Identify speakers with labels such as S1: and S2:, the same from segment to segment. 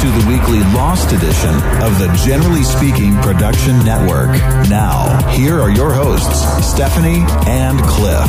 S1: to the weekly Lost edition of the Generally Speaking Production Network. Now, here are your hosts, Stephanie and Cliff.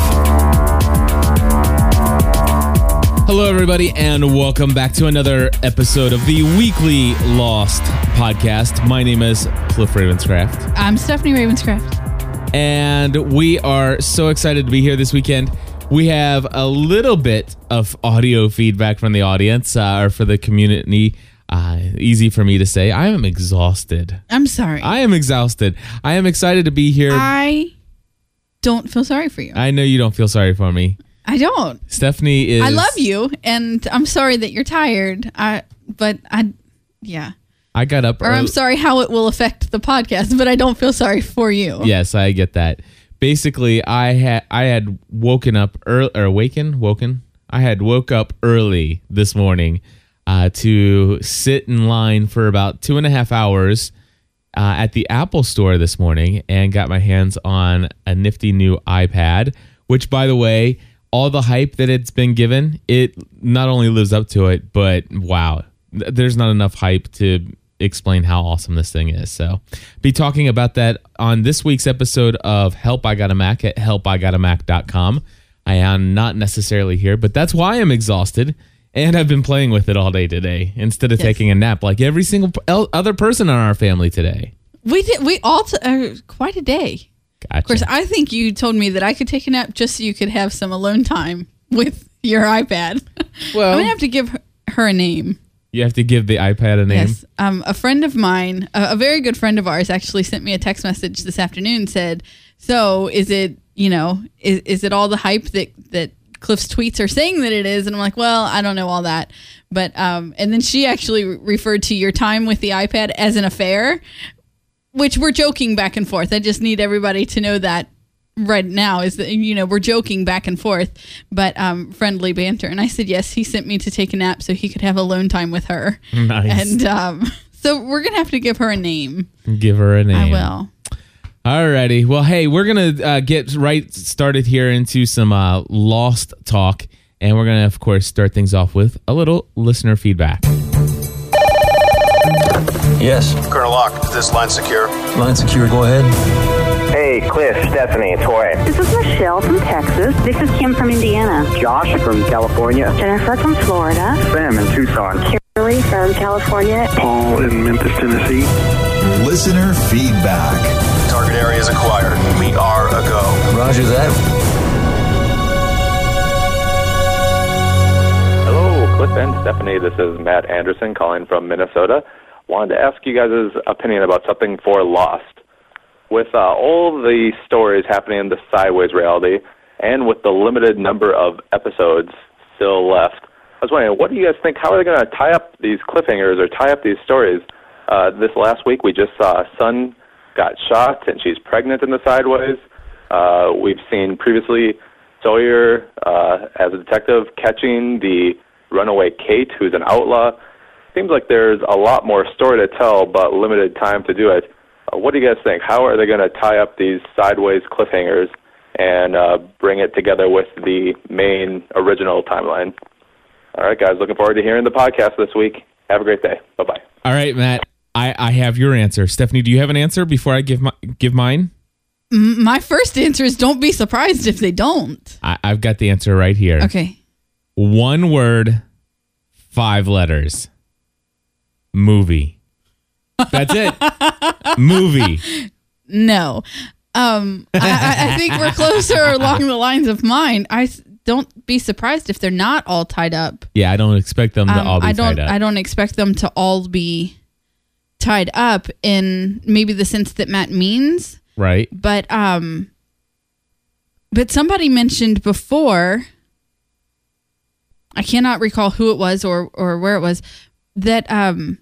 S2: Hello, everybody, and welcome back to another episode of the Weekly Lost Podcast. My name is Cliff Ravenscraft,
S3: I'm Stephanie Ravenscraft.
S2: and we are so excited to be here this weekend. We have a little bit of audio feedback from the audience uh, or for the community. Uh, easy for me to say. I am exhausted.
S3: I'm sorry.
S2: I am exhausted. I am excited to be here.
S3: I don't feel sorry for you. I,
S2: know you don't feel sorry for me.
S3: I don't.
S2: Stephanie is.
S3: I love you, and I'm sorry that you're tired. I, but I, yeah.
S2: I got up.
S3: Or I'm sorry how it will affect the podcast, but I don't feel sorry for you.
S2: Yes, I get that. Basically, I had I had woken up early or awaken woken. I had woke up early this morning uh, to sit in line for about two and a half hours uh, at the Apple Store this morning and got my hands on a nifty new iPad. Which, by the way, all the hype that it's been given, it not only lives up to it, but wow, there's not enough hype to explain how awesome this thing is. So, be talking about that on this week's episode of Help I Got a Mac at helpigotamac.com. I am not necessarily here, but that's why I'm exhausted. And I've been playing with it all day today instead of taking a nap like every single el- other person in our family today.
S3: We did. We all t- uh, quite a day.
S2: Gotcha.
S3: Of course, I think you told me that I could take a nap just so you could have some alone time with your iPad.
S2: Well-
S3: I'm gonna have to give her, her a name.
S2: you have to give the iPad a name.
S3: Yes. Um, a friend of mine, a, a very good friend of ours, actually sent me a text message this afternoon. Said, "So is it? You know, is is it all the hype that that Cliff's tweets are saying that it is?" And I'm like, "Well, I don't know all that." But um, and then she actually re- referred to your time with the iPad as an affair, which we're joking back and forth. I just need everybody to know that right now is that you know we're joking back and forth but um friendly banter and i said yes he sent me to take a nap so he could have alone time with her
S2: Nice.
S3: and um, so we're gonna have to give her a name.
S2: Give her a name.
S3: I will.
S2: Alrighty. Well, hey, we're gonna uh, get right started here into some uh, lost talk, and we're gonna, of course, start things off with a little listener feedback.
S4: Yes.
S5: Colonel Locke, is this line secure?
S4: Line secure. Go ahead.
S6: Hey, Cliff, Stephanie, Tori.
S7: This is Michelle from Texas. This is Kim from Indiana.
S6: Josh from California.
S7: Jennifer from Florida.
S6: Sam in Tucson.
S7: Kimberly from California.
S8: Paul in Memphis, Tennessee.
S1: Listener feedback.
S5: Target area is acquired. We are a go.
S4: Roger that.
S9: Hello, Cliff and Stephanie. This is Matt Anderson calling from Minnesota. Wanted to ask you guys' opinion about something for Lost. With uh, all the stories happening in the sideways reality, and with the limited number of episodes still left, I was wondering, what do you guys think? How are they going to tie up these cliffhangers or tie up these stories? Uh, this last week, we just saw Sun got shot and she's pregnant in the sideways. Uh, we've seen previously Sawyer uh, as a detective catching the runaway Kate, who's an outlaw. Seems like there's a lot more story to tell, but limited time to do it. Uh, what do you guys think? How are they going to tie up these sideways cliffhangers and uh, bring it together with the main original timeline? All right, guys, looking forward to hearing the podcast this week. Have a great day. Bye bye.
S2: All right, Matt. I, I have your answer. Stephanie, do you have an answer before I give my give mine?
S3: My first answer is don't be surprised if they don't.
S2: I, I've got the answer right here.
S3: Okay.
S2: One word, five letters. Movie. That's it. Movie.
S3: No. Um, I, I- think we're closer along the lines of mine. I s- don't be surprised if they're not all tied up.
S2: Yeah, I don't expect them to
S3: Um,
S2: all be
S3: I don't.
S2: tied up.
S3: I don't expect them to all be tied up in maybe the sense that Matt means.
S2: right?
S3: but um but somebody mentioned before I cannot recall who it was or or where it was that um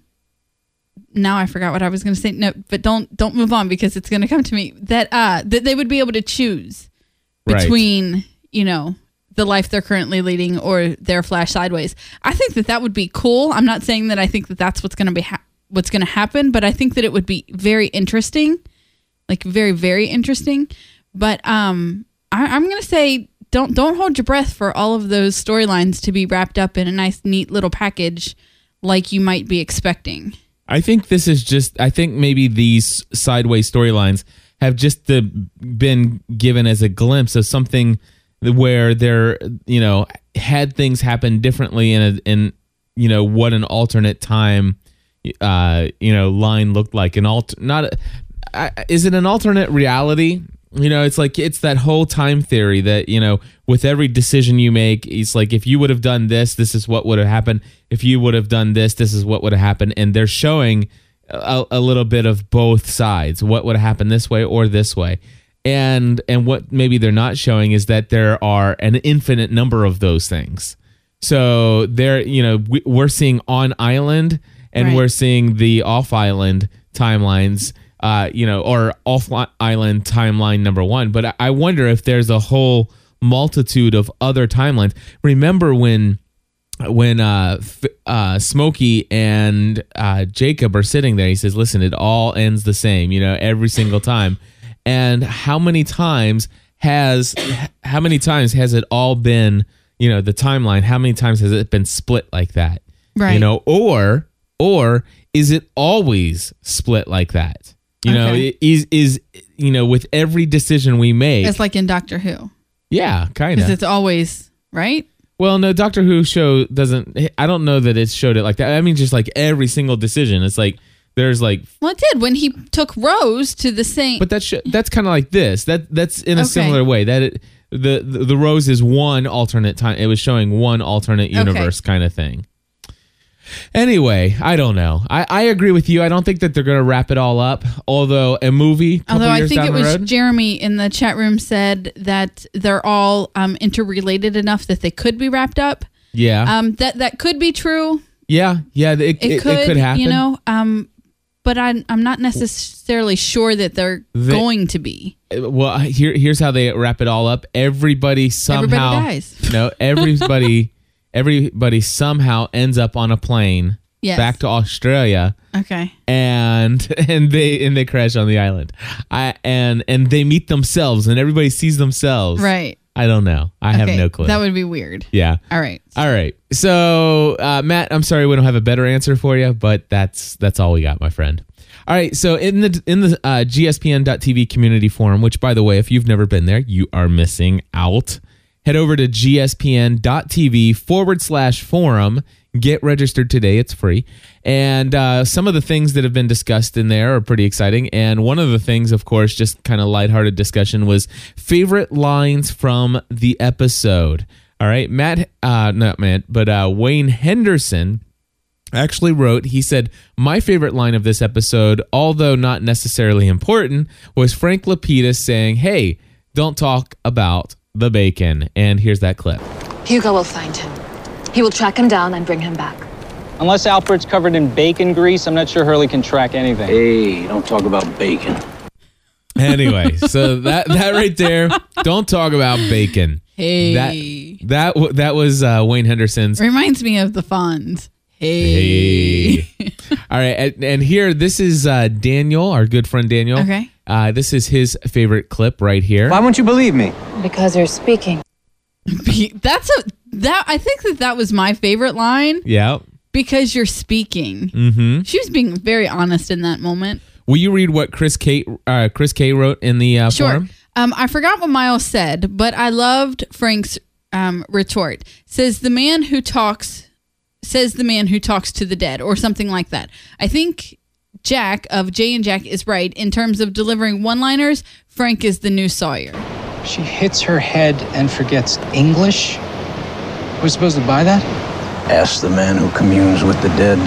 S3: now I forgot what I was going to say. No, but don't don't move on because it's going to come to me that uh that they would be able to choose
S2: Right.
S3: between you know the life they're currently leading or their flash sideways. I think that that would be cool. I'm not saying that I think that that's what's going to be ha- what's going to happen, but I think that it would be very interesting, like very very interesting. But um, I, I'm going to say don't don't hold your breath for all of those storylines to be wrapped up in a nice neat little package like you might be expecting.
S2: I think this is just. I think maybe these sideways storylines have just the, been given as a glimpse of something where they're you know had things happen differently in a in you know what an alternate time uh you know line looked like an alt not is it an alternate reality? You know it's like it's that whole time theory that you know with every decision you make it's like if you would have done this this is what would have happened. If you would have done this this is what would have happened. And they're showing a, a little bit of both sides what would have happened this way or this way. And and what maybe they're not showing is that there are an infinite number of those things. So there you know we, we're seeing on island and
S3: Right.
S2: we're seeing the off island timelines uh you know or off island timeline number one but I- wonder if there's a whole multitude of other timelines remember when when uh, uh Smokey and uh Jacob are sitting there he says listen it all ends the same you know every single time and how many times has how many times has it all been you know the timeline how many times has it been split like that
S3: Right.
S2: you know or or is it always split like that you know
S3: Okay.
S2: is is you know with every decision we make
S3: It's like in Doctor Who
S2: yeah kind of.
S3: because it's always right.
S2: well, no, Doctor Who show doesn't. I don't know that it showed it like that. I mean, just like every single decision, it's like there's like,
S3: Well, it did when he took Rose to the same.
S2: but that's that's kind of like this. That that's in a
S3: Okay.
S2: similar way. That it, the, the the rose is one alternate time. It was showing one alternate universe kind of thing. Anyway, I don't know. I, I agree with you. I don't think that they're gonna wrap it all up. Although a movie,
S3: Although I think it was
S2: road,
S3: Jeremy in the chat room said that they're all um, interrelated enough that they could be wrapped up.
S2: yeah,
S3: Um, that that could be true.
S2: yeah, yeah. It,
S3: It,
S2: it,
S3: could,
S2: it could happen.
S3: you know. Um, but I'm I'm not necessarily sure that they're
S2: The-
S3: going to be.
S2: well here here's how they wrap it all up everybody somehow
S3: dies.
S2: no everybody everybody somehow ends up on a plane
S3: Yes.
S2: back to australia.
S3: Okay.
S2: and and they and they crash on the island. I and and they meet themselves and everybody sees themselves.
S3: Right.
S2: i don't know. I have no clue.
S3: That would be weird.
S2: yeah.
S3: All right.
S2: all right. So uh, matt i'm sorry we don't have a better answer for you but that's that's all we got my friend. All right. So in the in the uh, gspn.tv community forum which by the way if you've never been there you are missing out head over to gspn.tv forward slash forum. Get registered today. It's free. And uh, some of the things that have been discussed in there are pretty exciting. And one of the things of course just kind of lighthearted discussion was favorite lines from the episode. All right. Matt uh not matt but uh wayne henderson actually wrote he said my favorite line of this episode although not necessarily important was frank lapidus saying hey don't talk about the bacon and here's that clip
S10: Hugo will find him. He will track him down and bring him back.
S11: Unless Alfred's covered in bacon grease, I'm not sure Hurley can track anything.
S4: Hey, don't talk about bacon.
S2: anyway so that that right there don't talk about bacon
S3: Hey.
S2: that that that was uh, wayne henderson's
S3: Reminds me of the Fonz. Hey.
S2: Hey. All right. And, and here, this is uh, Daniel, our good friend Daniel.
S3: Okay.
S2: Uh, this is his favorite clip right here.
S8: Why won't you believe me?
S10: Because you're speaking.
S3: That's a that I think that that was my favorite line
S2: Yeah.
S3: because you're speaking.
S2: Mm-hmm.
S3: She was being very honest in that moment.
S2: Will you read what Chris K. Uh, Chris K. wrote in the uh,
S3: Sure.
S2: forum?
S3: Um, I forgot what Miles said, but I loved Frank's um, retort. Says the man who talks says the man who talks to the dead, or something like that. I think Jack of Jay and Jack is right in terms of delivering one-liners. Frank is the new Sawyer.
S11: She hits her head and forgets English? We're supposed to buy that?
S4: Ask the man who communes with the dead.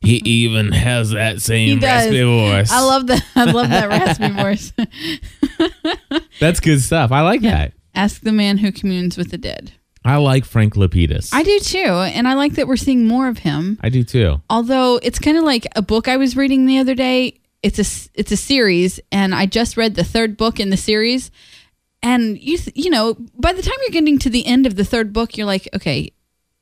S2: He even has that same raspy voice.
S3: I love that. I love that raspy voice.
S2: That's good stuff. I like that.
S3: Ask the man who communes with the dead.
S2: I like Frank Lapidus.
S3: I do too, and I like that we're seeing more of him.
S2: I do too.
S3: Although it's kind of like a book I was reading the other day. It's a it's a series, and I just read the third book in the series. And you th- you know, by the time you're getting to the end of the third book, you're like, okay,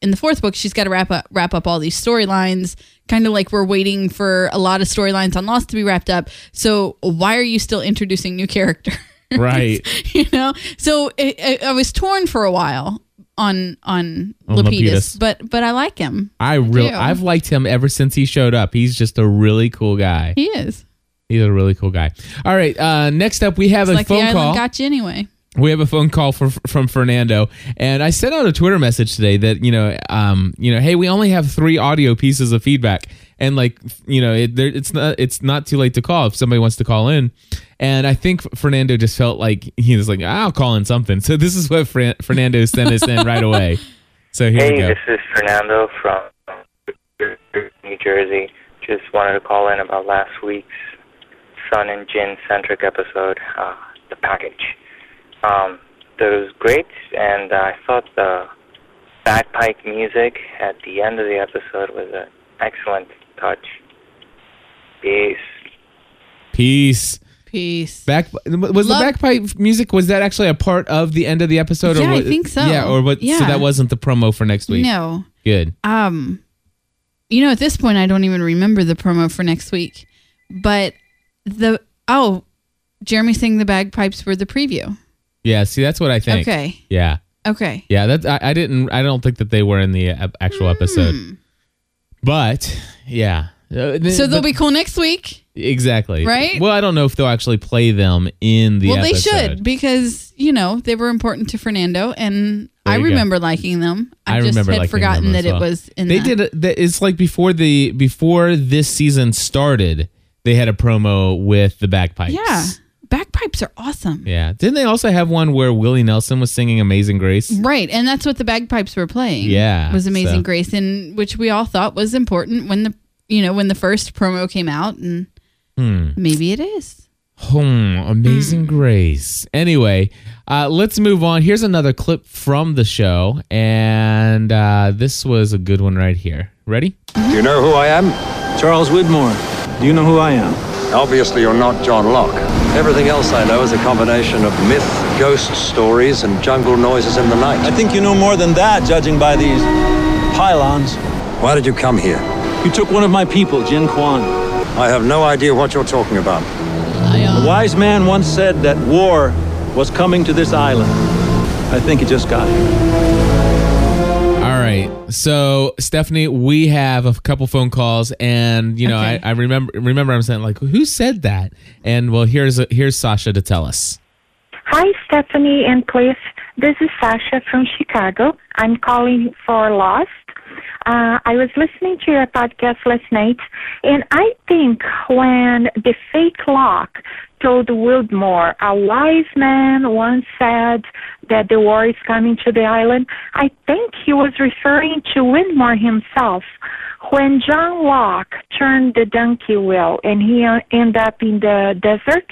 S3: in the fourth book, she's got to wrap up wrap up all these storylines. Kind of like we're waiting for a lot of storylines on Lost to be wrapped up. So why are you still introducing new characters?
S2: Right.
S3: you know. So it, it, I was torn for a while on on,
S2: On
S3: Lapidus,
S2: Lapidus.
S3: but but I like him.
S2: I really,
S3: do.
S2: I've liked him ever since he showed up. He's just a really cool guy.
S3: He is.
S2: He's a really cool guy. All right. Uh, next up, we have
S3: It's
S2: a
S3: like the
S2: phone
S3: island
S2: call.
S3: got you anyway.
S2: we have a phone call for, from Fernando, and I sent out a Twitter message today that you know, um, you know, hey, we only have three audio pieces of feedback, and like, you know, it, there, it's not it's not too late to call if somebody wants to call in, and I think Fernando just felt like he was like, I'll call in something. So this is what Fran- Fernando sent us in right away. So here
S12: hey,
S2: we go.
S12: this is Fernando from New Jersey. Just wanted to call in about last week's Sun and Jin centric episode, uh, The Package. Um, that was great, and I thought the bagpipe music at the end of the episode was an excellent touch. Peace.
S2: Peace.
S3: Peace.
S2: Back was
S3: Love-
S2: the bagpipe music? Was that actually a part of the end of the episode?
S3: Yeah,
S2: or
S3: I think so.
S2: Yeah, or what?
S3: Yeah.
S2: So that wasn't the promo for next week.
S3: No.
S2: Good.
S3: Um, you know, at this point, I don't even remember the promo for next week. But the oh, Jeremy saying the bagpipes were the preview.
S2: Yeah. See, that's what I think.
S3: Okay.
S2: Yeah.
S3: Okay.
S2: Yeah. That I, I didn't. I don't think that they were in the actual episode. But yeah. Uh,
S3: So they'll
S2: but-
S3: be cool next week.
S2: exactly
S3: Right?
S2: Well, I don't know if they'll actually play them in the.
S3: well, they should because you know they were important to Fernando, and I
S2: you go.
S3: remember liking them. I,
S2: I
S3: just
S2: remember
S3: had forgotten that
S2: well.
S3: it was in.
S2: They
S3: the-
S2: did. A, it's like before the before this season started, they had a promo with the bagpipes.
S3: Yeah, bagpipes are awesome.
S2: Yeah. Didn't they also have one where Willie Nelson was singing Amazing Grace?
S3: Right, and that's what the bagpipes were playing.
S2: Yeah,
S3: was Amazing
S2: so-
S3: Grace, and which we all thought was important when the you know when the first promo came out, and
S2: Hmm.
S3: maybe it is.
S2: Hmm. Amazing
S3: Hmm.
S2: Grace. Anyway, uh, let's move on. Here's another clip from the show, and uh, this was a good one right here. Ready?
S13: Do you know who I am?
S14: Charles Widmore. Do you know who I am?
S13: Obviously, you're not John Locke. Everything else I know is a combination of myth, ghost stories, and jungle noises in the night.
S14: I think you know more than that, judging by these pylons.
S13: Why did you come here?
S14: You took one of my people, Jin Kwon.
S13: I have no idea what you're talking about.
S14: Uh, a wise man once said that war was coming to this island. I think it just got here.
S2: All right. So, Stephanie, we have a couple phone calls, and you know,
S3: Okay.
S2: I, I remember remember I'm saying like, who said that? And well, here's here's Sasha to tell us.
S7: Hi, Stephanie and Cliff. This is Sasha from Chicago. I'm calling for Lost. Uh, I was listening to your podcast last night, and I think when the fake Locke told Wildmore, a wise man once said that the war is coming to the island, I think he was referring to Windmore himself. When John Locke turned the donkey wheel and he uh, ended up in the desert,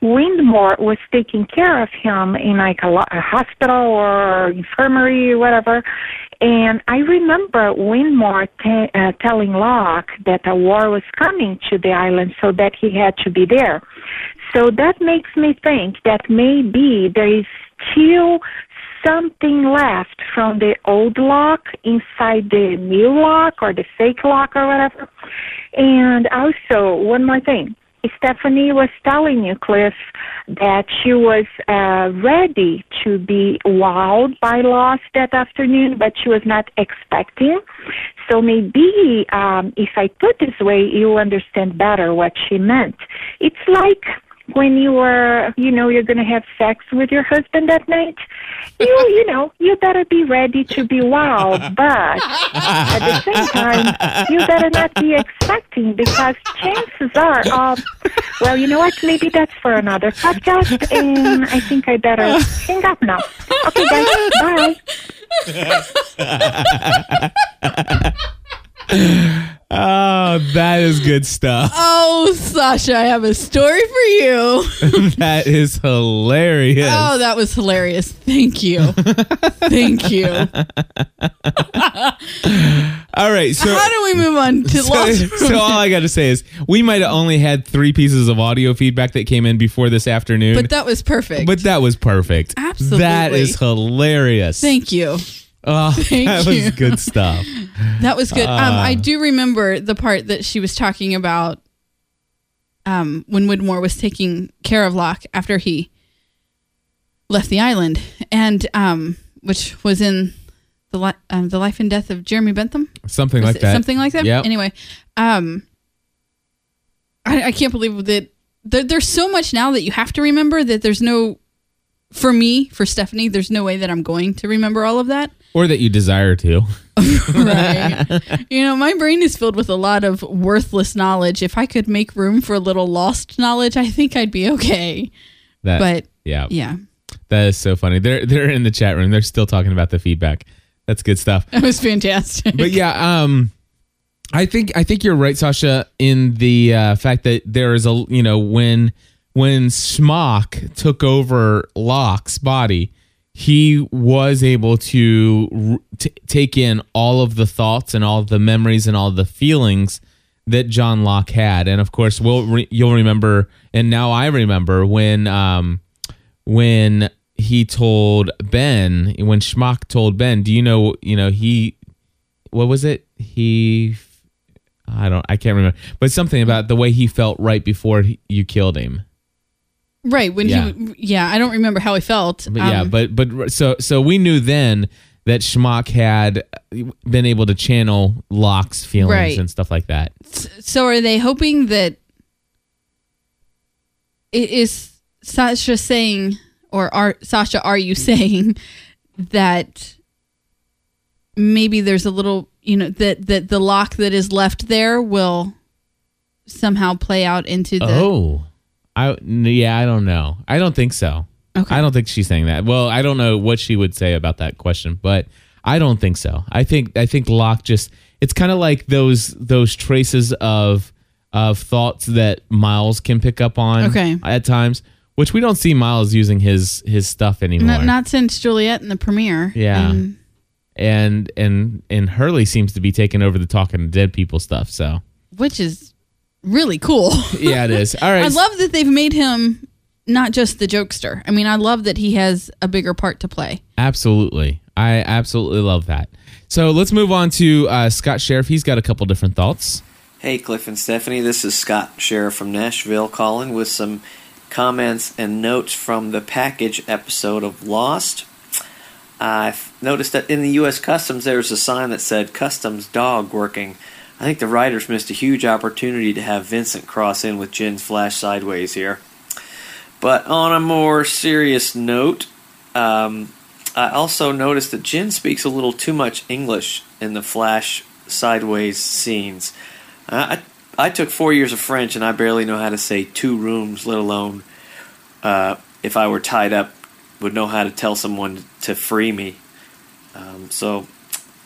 S7: Windmore was taking care of him in like a, a hospital or infirmary or whatever. And I remember Windmore t- uh, telling Locke that a war was coming to the island so that he had to be there. So that makes me think that maybe there is still something left from the old Locke inside the new Locke or the fake Locke or whatever. And also, one more thing. Stephanie was telling you, Cliff, that she was uh, ready to be wowed by Lost that afternoon, but she was not expecting. So maybe um, if I put this way, you understand better what she meant. It's like when you are you know, you're going to have sex with your husband that night. You, you know, you better be ready to be wowed, but at the same time, you better not be expecting because chances are, uh, well, you know what? Maybe that's for another podcast, and I think I better hang up now. Okay, guys, bye.
S2: Oh, that is good stuff.
S3: Oh, Sasha, I have a story for you.
S2: that is hilarious.
S3: Oh, that was hilarious. Thank you. Thank you.
S2: All right, so
S3: How do we move on to
S2: so,
S3: Lost?
S2: so all I got to say is we might have only had three pieces of audio feedback that came in before this afternoon.
S3: but that was perfect.
S2: But that was perfect.
S3: Absolutely.
S2: That is hilarious.
S3: Thank you.
S2: Oh,
S3: Thank
S2: that
S3: you.
S2: was good stuff.
S3: That was good. um,
S2: Ah.
S3: I do remember the part that she was talking about um, when Widmore was taking care of Locke after he left the island, and um, which was in the li- um, the life and death of Jeremy Bentham.
S2: Something
S3: Was
S2: like that.
S3: Something like that.
S2: Yep.
S3: Anyway, um, I, I can't believe that there, there's so much now that you have to remember that there's no. For me, for Stephanie, there's no way that I'm going to remember all of that.
S2: Or that you desire to.
S3: right. You know, my brain is filled with a lot of worthless knowledge. If I could make room for a little lost knowledge, I think I'd be okay.
S2: That,
S3: but
S2: yeah,
S3: yeah,
S2: that is so funny. They're they're in the chat room. They're still talking about the feedback. That's good stuff.
S3: that was fantastic.
S2: but yeah, um, I think I think you're right, Sasha, in the uh, fact that there is a you know when when Smock took over Locke's body, he was able to take in all of the thoughts and all the memories and all the feelings that John Locke had, and of course, we'll re- you'll remember, and now I remember when um when he told Ben when Schmock told Ben, do you know you know he what was it he I don't I can't remember, but something about the way he felt right before he, you killed him.
S3: Right when
S2: Yeah.
S3: he, yeah, I don't remember how he felt.
S2: But yeah,
S3: Um,
S2: but but so so we knew then that Schmock had been able to channel Locke's feelings
S3: Right.
S2: and stuff like that.
S3: so are they hoping that it is Sasha saying, or are Sasha, are you saying that maybe there's a little, you know, that that the Locke that is left there will somehow play out into the
S2: Oh, I yeah, I don't know. I don't think so.
S3: Okay.
S2: I don't think she's saying that. Well, I don't know what she would say about that question, but I don't think so. I think I think Locke just it's kind of like those those traces of of thoughts that Miles can pick up on
S3: Okay.
S2: at times, which we don't see Miles using his his stuff anymore.
S3: not, not since Juliet in the premiere.
S2: Yeah.
S3: And
S2: and and and Hurley seems to be taking over the talking to dead people stuff. So
S3: which is really cool.
S2: yeah, it is. All right.
S3: I love that they've made him not just the jokester. I mean, I love that he has a bigger part to play.
S2: Absolutely. I absolutely love that. So let's move on to uh, Scott Sheriff. He's got a couple different thoughts.
S15: Hey, Cliff and Stephanie. This is Scott Sheriff from Nashville calling with some comments and notes from the package episode of Lost. I've noticed that in the U.S. Customs there was a sign that said Customs Dog Working. I think the writers missed a huge opportunity to have Vincent cross in with Jin's flash sideways here. But on a more serious note, um, I also noticed that Jin speaks a little too much English in the flash sideways scenes. I, I I took four years of French and I barely know how to say two rooms, let alone uh, if I were tied up, would know how to tell someone to free me. Um, so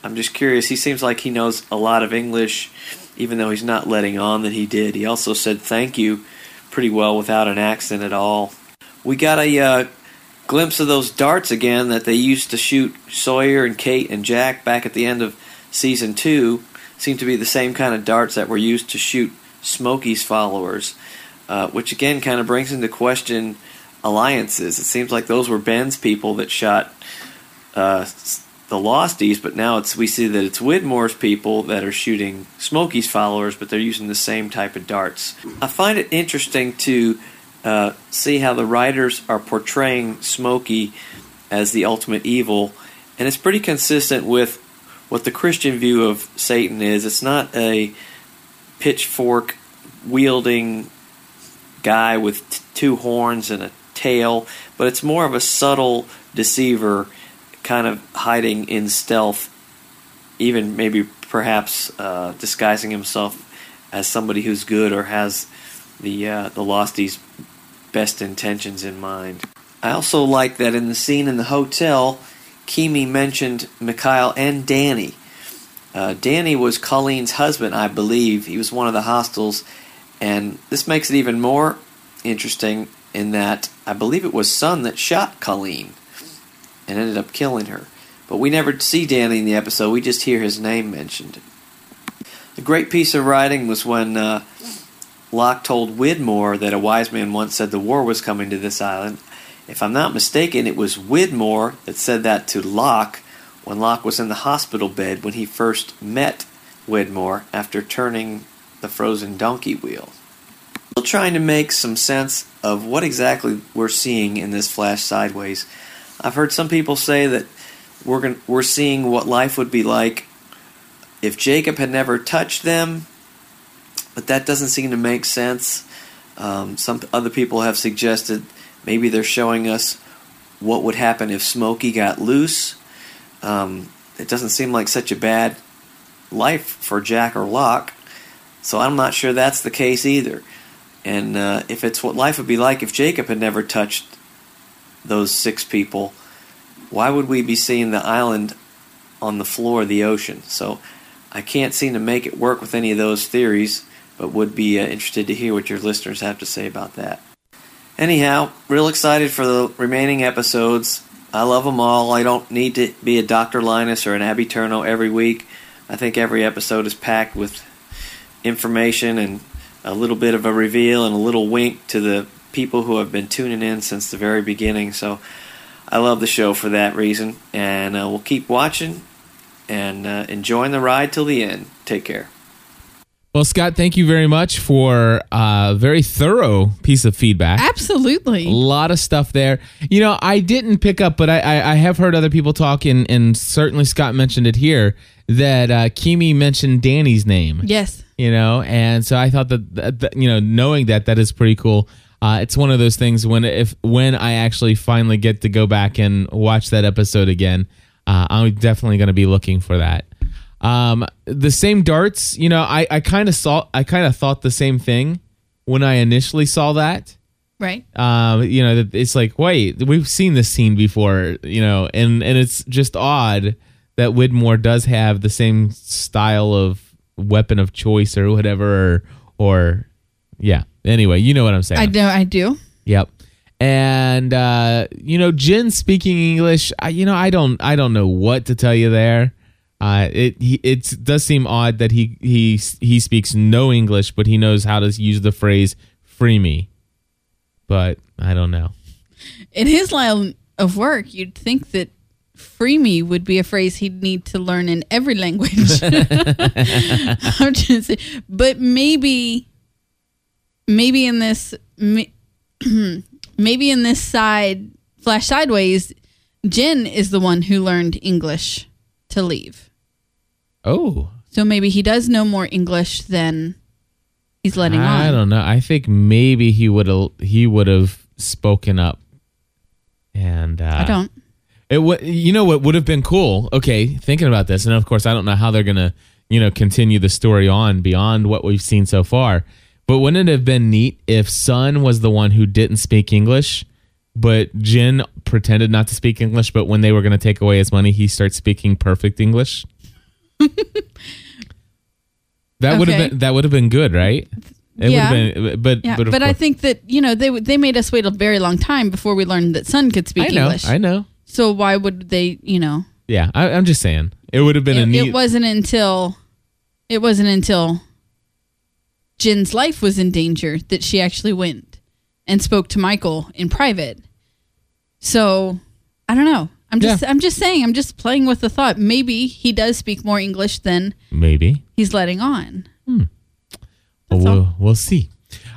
S15: I'm just curious. He seems like he knows a lot of English, even though he's not letting on that he did. He also said thank you pretty well without an accent at all. We got a uh, glimpse of those darts again that they used to shoot Sawyer and Kate and Jack back at the end of season two. Seem to be the same kind of darts that were used to shoot Smokey's followers, uh, which again kind of brings into question alliances. It seems like those were Ben's people that shot uh, the Losties, but now it's we see that it's Widmore's people that are shooting Smokey's followers, but they're using the same type of darts. I find it interesting to uh, see how the writers are portraying Smokey as the ultimate evil, and it's pretty consistent with what the Christian view of Satan is. It's not a pitchfork wielding guy with t- two horns and a tail, but it's more of a subtle deceiver, kind of hiding in stealth, even maybe perhaps uh, disguising himself as somebody who's good or has the uh, the Lostie's best intentions in mind. I also like that in the scene in the hotel, Keamy mentioned Mikhail and Danny. Uh, Danny was Colleen's husband, I believe. He was one of the hostiles, and this makes it even more interesting in that I believe it was Sun that shot Colleen and ended up killing her. But we never see Danny in the episode, we just hear his name mentioned. A great piece of writing was when uh, Locke told Widmore that a wise man once said the war was coming to this island. If I'm not mistaken, it was Widmore that said that to Locke when Locke was in the hospital bed when he first met Widmore after turning the frozen donkey wheel. Still trying to make some sense of what exactly we're seeing in this flash sideways. I've heard some people say that we're gon- we're seeing what life would be like if Jacob had never touched them, but that doesn't seem to make sense. Um, some other people have suggested maybe they're showing us what would happen if Smokey got loose. Um, it doesn't seem like such a bad life for Jack or Locke, so I'm not sure that's the case either. And uh, if it's what life would be like if Jacob had never touched those six people, why would we be seeing the island on the floor of the ocean? So I can't seem to make it work with any of those theories, but would be uh, interested to hear what your listeners have to say about that. Anyhow, real excited for the remaining episodes. I love them all. I don't need to be a Dr. Linus or an Ab Aeterno every week. I think every episode is packed with information and a little bit of a reveal and a little wink to the people who have been tuning in since the very beginning. So I love the show for that reason, and uh, we'll keep watching and uh, enjoying the ride till the end. Take care.
S2: Well, Scott, thank you very much for a very thorough piece of feedback.
S3: Absolutely.
S2: A lot of stuff there. You know, I didn't pick up, but I, I, I have heard other people talk, and, and certainly Scott mentioned it here, that uh, Keamy mentioned Danny's name.
S3: Yes.
S2: You know, and so I thought that, that, that you know, knowing that, that is pretty cool. Uh, it's one of those things when if when I actually finally get to go back and watch that episode again, uh, I'm definitely going to be looking for that. Um, the same darts, you know, I, I kind of saw, I kind of thought the same thing when I initially saw that.
S3: Right.
S2: Um, you know, that it's like, wait, we've seen this scene before, you know, and and it's just odd that Widmore does have the same style of weapon of choice or whatever, or, or yeah. Anyway, you know what I'm saying.
S3: I know. I do.
S2: Yep. And uh, you know, Jin speaking English, I, you know, I don't, I don't know what to tell you there. Uh, it he, it does seem odd that he he he speaks no English, but he knows how to use the phrase "free me." But I don't know.
S3: In his line of work, you'd think that "free me" would be a phrase he'd need to learn in every language. I'm just saying, but maybe, maybe in this, maybe in this side flash sideways, Jin is the one who learned English to leave.
S2: Oh,
S3: So maybe he does know more English than he's letting
S2: I
S3: on.
S2: I don't know. I think maybe he would have he would have spoken up. And uh,
S3: I don't.
S2: It would, you know, what would have been cool. Okay, thinking about this, and of course, I don't know how they're gonna, you know, continue the story on beyond what we've seen so far. But wouldn't it have been neat if Sun was the one who didn't speak English, but Jin pretended not to speak English, but when they were gonna take away his money, he starts speaking perfect English. that would have been that would have been good, right? It
S3: Yeah.
S2: would have been, but
S3: Yeah,
S2: but,
S3: but, I think that you know they they made us wait a very long time before we learned that Sun could speak
S2: I know,
S3: English.
S2: I know.
S3: So why would they? You know,
S2: Yeah, I, I'm just saying it would have been a neat.
S3: it wasn't until it wasn't until Jin's life was in danger that she actually went and spoke to Michael in private. So I don't know. I'm just I'm just saying. I'm just playing with the thought. Maybe he does speak more English than
S2: maybe.
S3: he's letting on.
S2: Well, we'll, we'll see.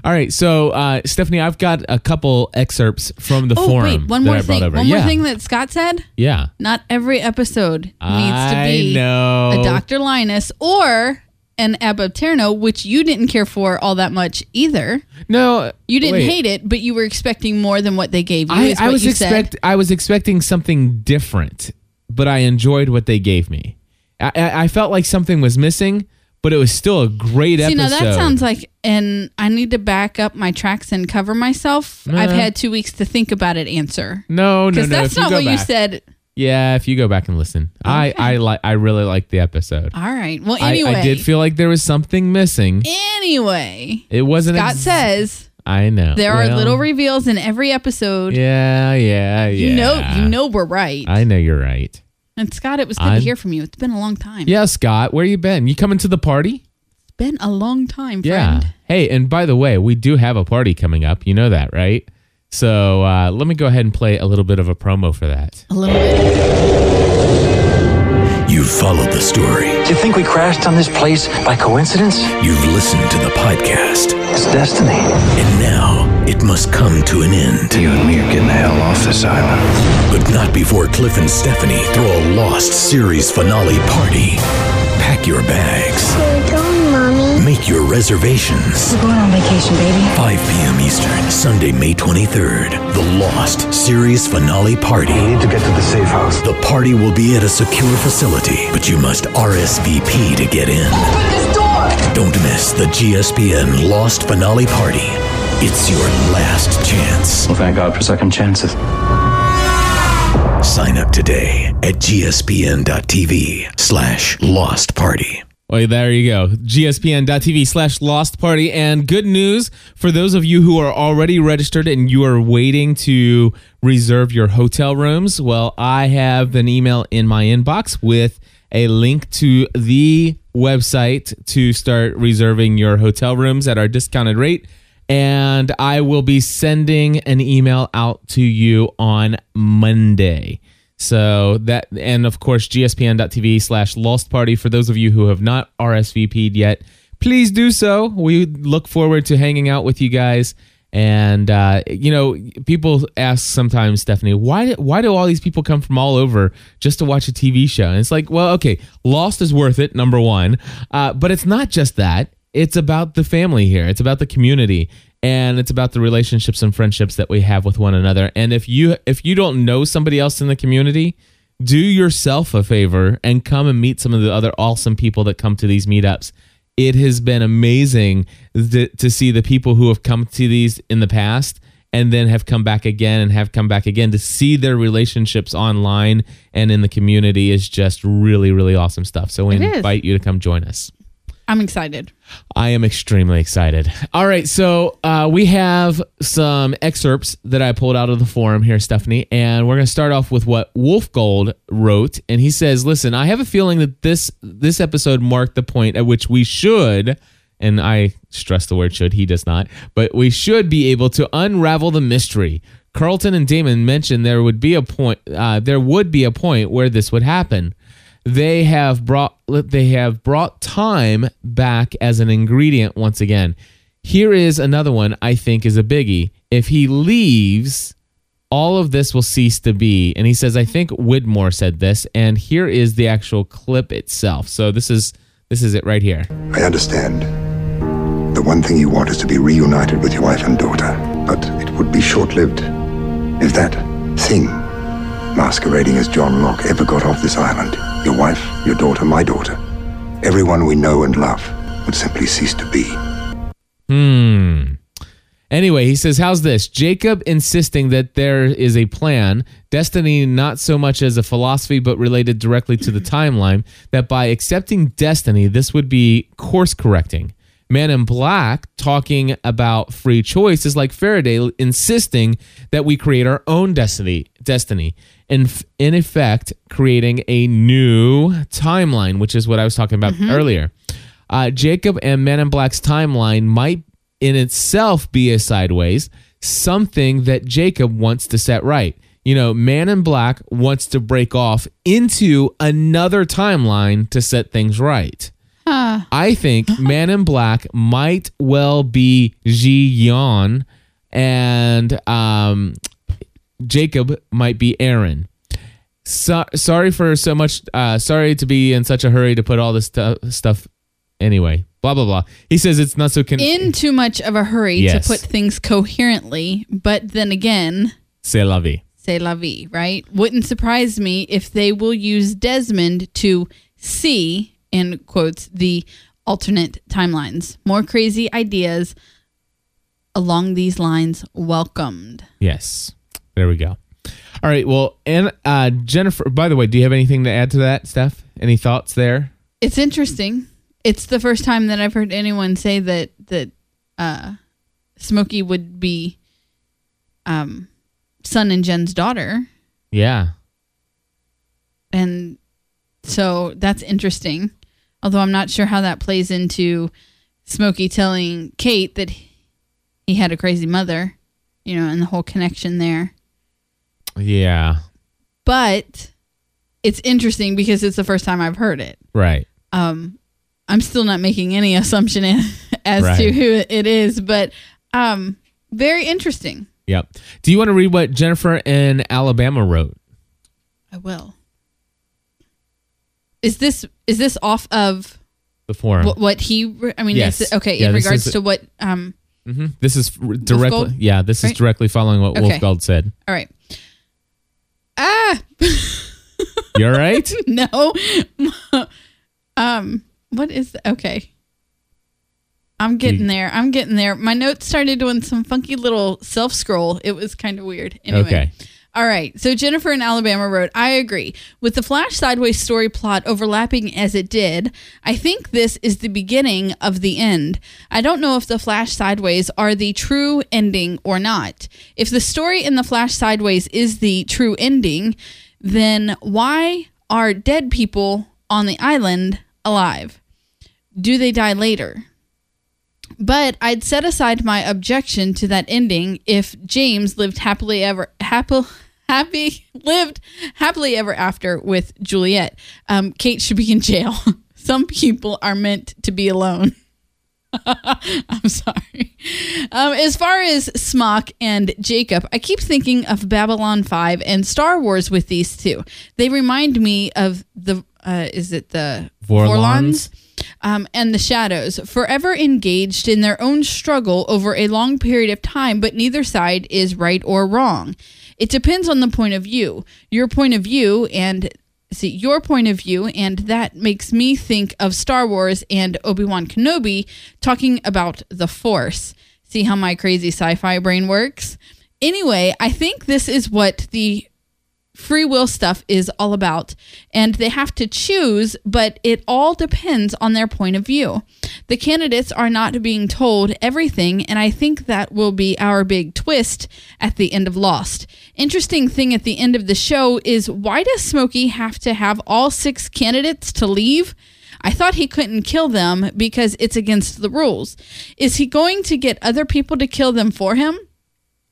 S2: All right, so uh, Stephanie, I've got a couple excerpts from the
S3: oh
S2: forum.
S3: wait, one more
S2: I
S3: thing.
S2: over.
S3: One
S2: yeah.
S3: more thing that Scott said.
S2: Yeah.
S3: Not every episode needs to be
S2: know.
S3: a Dr. Linus or an Ab Aeterno, which you didn't care for all that much either.
S2: No,
S3: You didn't
S2: wait.
S3: hate it, but you were expecting more than what they gave you.
S2: I, I was
S3: you said.
S2: expect I was expecting something different, but I enjoyed what they gave me. I, I, I felt like something was missing, but it was still a great
S3: See,
S2: episode.
S3: now that sounds like, and I need to back up my tracks and cover myself. I've uh-huh. had two weeks to think about it. Answer
S2: no, no,
S3: because
S2: no.
S3: that's
S2: if
S3: not what you said.
S2: Yeah, if you go back and listen, I I like I really liked the episode.
S3: All right. Well,
S2: I-
S3: anyway.
S2: I, did feel like there was something missing.
S3: Anyway,
S2: It wasn't.
S3: Scott
S2: ex-
S3: says
S2: I know.
S3: there are
S2: Well,
S3: little reveals in every episode.
S2: Yeah, yeah, yeah.
S3: You know, you know we're right.
S2: I know you're right.
S3: and Scott, it was good
S2: I'm-
S3: to hear from you. It's been a long time.
S2: Yeah, Scott, where you been? You coming to the party?
S3: It's been a long time,
S2: Yeah.
S3: friend.
S2: Hey, and by the way, we do have a party coming up. You know that, right? So uh, let me go ahead and play a little bit of a promo for that.
S3: A little bit.
S16: You've followed the story.
S17: Do you think we crashed on this place by coincidence?
S16: You've listened to the podcast.
S17: It's destiny.
S16: And now it must come to an end.
S11: You and me are getting the hell off this island.
S16: But not before Cliff and Stephanie throw a Lost series finale party. Pack your bags.
S18: Mommy.
S16: Make your reservations.
S18: We're going on vacation, baby.
S16: 5 p.m. Eastern, Sunday, May 23rd. The Lost series finale party.
S8: We need to get to the safe house.
S16: The party will be at a secure facility, but you must RSVP to get in.
S18: Open this door!
S16: Don't miss the GSPN Lost Finale Party. It's your last chance.
S11: Well, thank God for second chances.
S16: Sign up today at gspn.tv slash lost party.
S2: Well, there you go. GSPN.TV slash Lost Party. And good news for those of you who are already registered and you are waiting to reserve your hotel rooms. Well, I have an email in my inbox with a link to the website to start reserving your hotel rooms at our discounted rate. And I will be sending an email out to you on Monday. So that, and of course, gspn.tv slash lost party. For those of you who have not RSVP'd yet, please do so. We look forward to hanging out with you guys. And, uh, you know, people ask sometimes, Stephanie, why, why do all these people come from all over just to watch a TV show? And it's like, well, okay, Lost is worth it, number one. Uh, but it's not just that. It's about the family here. It's about the community and it's about the relationships and friendships that we have with one another. And if you if you don't know somebody else in the community, do yourself a favor and come and meet some of the other awesome people that come to these meetups. It has been amazing th- to see the people who have come to these in the past and then have come back again and have come back again to see their relationships online and in the community is just really really awesome stuff. So we invite you to come join us.
S3: I'm excited.
S2: I am extremely excited. All right, so uh, we have some excerpts that I pulled out of the forum here, Stephanie, and we're going to start off with what Wolf Gold wrote, and he says, "Listen, I have a feeling that this this episode marked the point at which we should." And I stress the word should, he does not, but we should be able to unravel the mystery. Carlton and Damon mentioned there would be a point, uh, there would be a point where this would happen they have brought they have brought time back as an ingredient once again. Here is another one I think is a biggie. If he leaves, all of this will cease to be. And he says, I think Widmore said this, and here is the actual clip itself. So this is this is it right here.
S19: I understand. The one thing you want is to be reunited with your wife and daughter, but it would be short lived if that thing, masquerading as John Locke, ever got off this island. Your wife, your daughter, my daughter, everyone we know and love would simply cease to be.
S2: Hmm. Anyway, he says, How's this? Jacob insisting that there is a plan, destiny not so much as a philosophy, but related directly to the timeline, that by accepting destiny, this would be course correcting. Man in Black talking about free choice is like Faraday insisting that we create our own destiny. Destiny, in in effect, creating a new timeline, which is what I was talking about earlier. Uh, Jacob and Man in Black's timeline might in itself be a sideways, something that Jacob wants to set right. You know, Man in Black wants to break off into another timeline to set things right.
S3: Huh.
S2: I think Man in Black might well be Ji Yeon and um, Jacob might be Aaron. So, sorry for so much. Uh, sorry to be in such a hurry to put all this stu- stuff. Anyway, blah blah blah. He says it's not so. Con-
S3: In too much of a hurry
S2: Yes.
S3: to put things coherently, but then again,
S2: C'est la vie.
S3: c'est la vie, right? Wouldn't surprise me if they will use Desmond to see, in quotes, the alternate timelines. More crazy ideas along these lines welcomed.
S2: Yes. There we go. All right. Well, and uh, Jennifer. By the way, do you have anything to add to that, Steph? Any thoughts there?
S3: It's interesting. It's the first time that I've heard anyone say that that uh, Smokey would be um, Sun and Jin's daughter,
S2: Yeah.
S3: and so that's interesting. Although I'm not sure how that plays into Smokey telling Kate that he had a crazy mother, you know, and the whole connection there.
S2: Yeah.
S3: But it's interesting because it's the first time I've heard it.
S2: Right.
S3: um i'm still not making any assumption as to who it is but um very interesting
S2: Yep. Do you want to read what Jennifer in Alabama wrote?
S3: i will is this is this off of
S2: The forum.
S3: what, what he i mean
S2: Yes.
S3: is it, okay
S2: Yeah,
S3: in regards
S2: is-
S3: to what um
S2: hmm This is directly.
S3: Wolfgold?
S2: Yeah. This is directly following what
S3: Okay.
S2: Wolfgold said.
S3: all right ah
S2: You all right?
S3: no um what is okay i'm getting there i'm getting there my notes started doing some funky little self scroll it was kind of weird anyway
S2: Okay.
S3: All right so jennifer in alabama wrote i agree with the flash sideways story plot overlapping as it did i think this is the beginning of the end i don't know if the flash sideways are the true ending or not if the story in the flash sideways is the true ending then why are dead people on the island alive? Do they die later? But I'd set aside my objection to that ending if James lived happily ever happy happy lived happily ever after with Juliet. Um, Kate should be in jail. Some people are meant to be alone. I'm sorry. Um, as far as Smock and Jacob, I keep thinking of Babylon 5 and Star Wars with these two. They remind me of the, uh, is it the
S2: Vorlons?
S3: Um, and the Shadows, forever engaged in their own struggle over a long period of time, but neither side is right or wrong. It depends on the point of view. Your point of view and see your point of view, and that makes me think of Star Wars and Obi Wan Kenobi talking about the Force. See how my crazy sci fi brain works? Anyway, I think this is what the free will stuff is all about. And they have to choose, but it all depends on their point of view. The candidates are not being told everything, and I think that will be our big twist at the end of Lost. Interesting thing at the end of the show is why does Smokey have to have all six candidates to leave? I thought he couldn't kill them because it's against the rules. Is he going to get other people to kill them for him?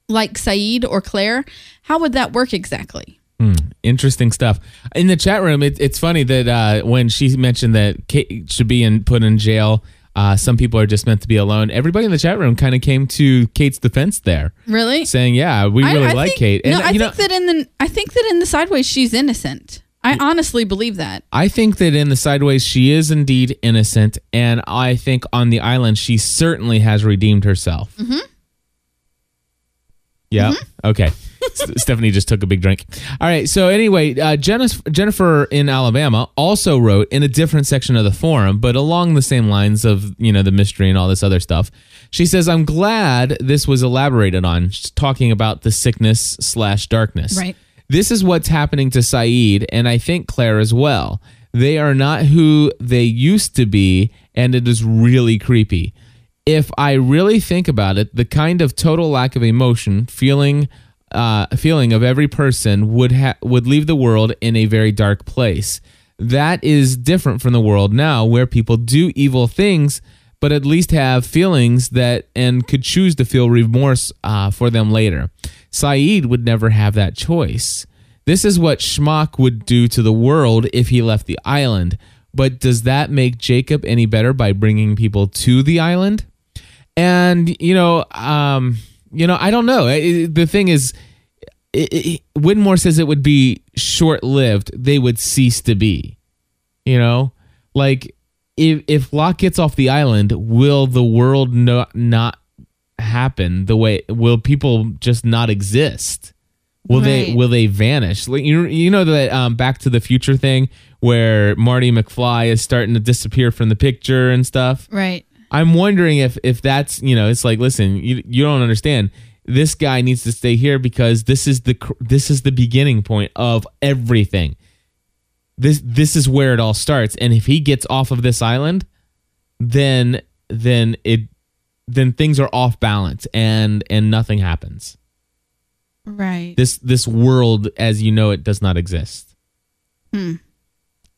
S3: Like Sayid or Claire? How would that work exactly?
S2: Hmm, interesting stuff. In the chat room, it, it's funny that uh, when she mentioned that Kate should be in, put in jail, uh, some people are just meant to be alone. Everybody in the chat room kind of came to Kate's defense there,
S3: Really?
S2: saying, "Yeah, we really
S3: I
S2: like
S3: think-
S2: Kate."
S3: no, I think that in the I think that in the sideways she's innocent. I honestly believe that.
S2: I think that in the sideways she is indeed innocent, and I think on the island she certainly has redeemed herself.
S3: Mm-hmm.
S2: Yeah. Okay. Stephanie just took a big drink. All right. So anyway, uh, Jennifer in Alabama also wrote in a different section of the forum, but along the same lines of you know the mystery and all this other stuff. She says, "I'm glad this was elaborated on, She's talking about the sickness slash darkness.
S3: Right.
S2: This is what's happening to Sayid, and I think Claire as well. They are not who they used to be, and it is really creepy." if I really think about it, the kind of total lack of emotion, feeling, uh, feeling of every person would ha- would leave the world in a very dark place. That is different from the world now, where people do evil things, but at least have feelings that and could choose to feel remorse uh, for them later. Sayid would never have that choice. This is what Schmock would do to the world if he left the island. But does that make Jacob any better by bringing people to the island? And you know, um, you know, I don't know. I- the thing is, i i Widmore says it would be short-lived. They would cease to be. You know, like if if Locke gets off the island, will the world no, not happen the way? Will people just not exist? Will they will they vanish? Like you you know that um, Back to the Future thing where Marty McFly is starting to disappear from the picture and stuff.
S3: Right.
S2: I'm wondering if if that's you know it's like listen you you don't understand this guy needs to stay here because this is the this is the beginning point of everything. This this is where it all starts, and if he gets off of this island, then then it then things are off balance and and nothing happens.
S3: Right.
S2: This this world as you know it does not exist.
S3: Hmm.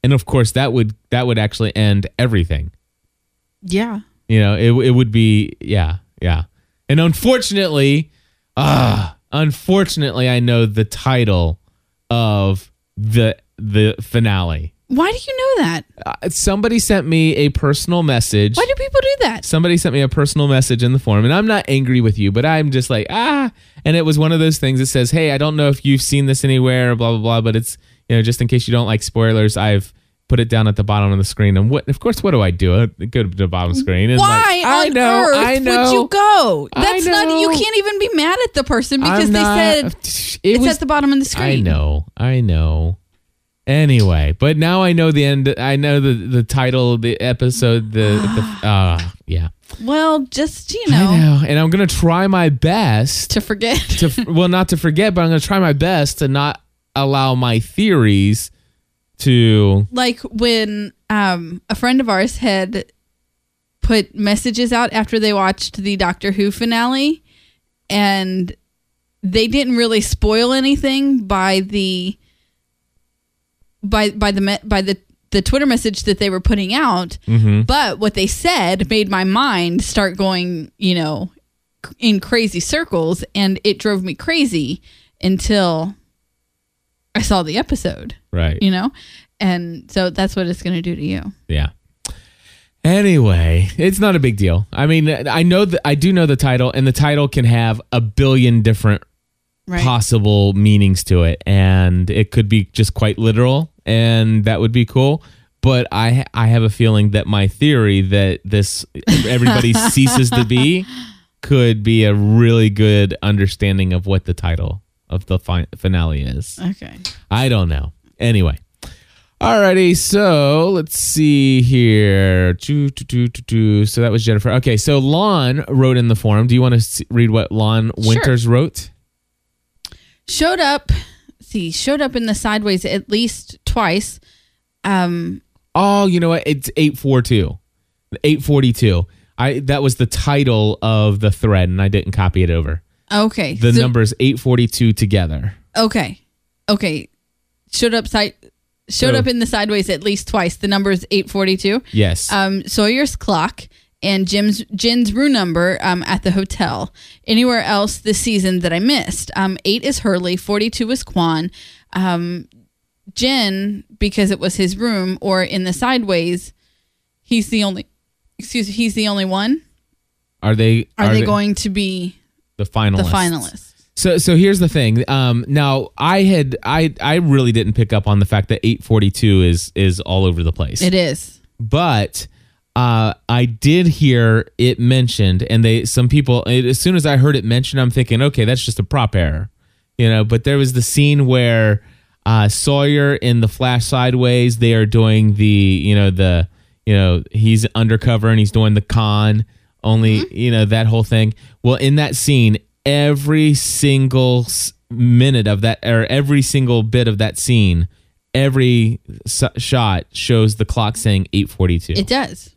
S2: And of course that would that would actually end everything.
S3: Yeah.
S2: You know, it it would be yeah, yeah. And unfortunately, ah, unfortunately I know the title of the the finale.
S3: Why do you know that?
S2: Uh, somebody sent me a personal message.
S3: Why do people do that?
S2: Somebody sent me a personal message in the forum, and I'm not angry with you, but I'm just like, ah. And it was one of those things that says, hey, I don't know if you've seen this anywhere, blah, blah, blah, but it's, you know, just in case you don't like spoilers, I've put it down at the bottom of the screen. And what, of course, what do I do? I go to the bottom screen. And
S3: Why
S2: like, I
S3: on
S2: know,
S3: earth
S2: I know.
S3: would you go? That's not. You can't even be mad at the person because
S2: I'm
S3: they
S2: not-
S3: said
S2: it
S3: it's
S2: was-
S3: at the bottom of the screen.
S2: I know, I know. Anyway, but now I know the end. I know the the title, of the episode, the the uh yeah.
S3: Well, just you
S2: I
S3: know,
S2: know, and I'm gonna try my best
S3: to forget.
S2: to well, not to forget, but I'm gonna try my best to not allow my theories to
S3: like when um, a friend of ours had put messages out after they watched the Doctor Who finale, and they didn't really spoil anything by the by by the by the the Twitter message that they were putting out.
S2: Mhm.
S3: But what they said made my mind start going, you know, in crazy circles, and it drove me crazy until I saw the episode
S2: right.
S3: you know and so that's what it's going to do to you
S2: Yeah. Anyway, it's not a big deal. I mean, I know that I do know the title, and the title can have a billion different
S3: Right.
S2: possible meanings to it, and it could be just quite literal, and that would be cool. But I I have a feeling that my theory that this everybody ceases to be could be a really good understanding of what the title of the fi- finale is.
S3: okay
S2: I don't know. Anyway. Alrighty, so let's see here. Choo, choo, choo. So that was Jennifer. Okay, so Lon wrote in the forum. Do you want to see, read what Lon Winters wrote?
S3: showed up see showed up in the sideways at least twice um
S2: Oh, you know what? It's 842. 842. I that was the title of the thread and I didn't copy it over.
S3: Okay
S2: The
S3: so-
S2: numbers 842 together.
S3: okay okay showed up side showed
S2: So-
S3: up in the sideways at least twice the number is 842
S2: Yes.
S3: um, Sawyer's clock and Jim's Jin's room number um, at the hotel. Anywhere else this season that I missed? Um, eight is Hurley, forty-two is Kwon. Um, Jin because it was his room, or in the sideways, he's the only. Excuse me, he's the only one.
S2: are they
S3: Are, they, going to be
S2: the finalists?
S3: the finalists?
S2: So so here's the thing. Um, now I had I I really didn't pick up on the fact that 842 is is all over the place.
S3: It is.
S2: but uh, I did hear it mentioned, and they some people it, as soon as I heard it mentioned, I'm thinking, okay, that's just a prop error, you know. But there was the scene where uh, Sawyer in the Flash sideways, they are doing the you know the you know he's undercover and he's doing the con only you know that whole thing. Well, in that scene, every single minute of that or every single bit of that scene. Every s- shot shows the clock saying 842
S3: It does.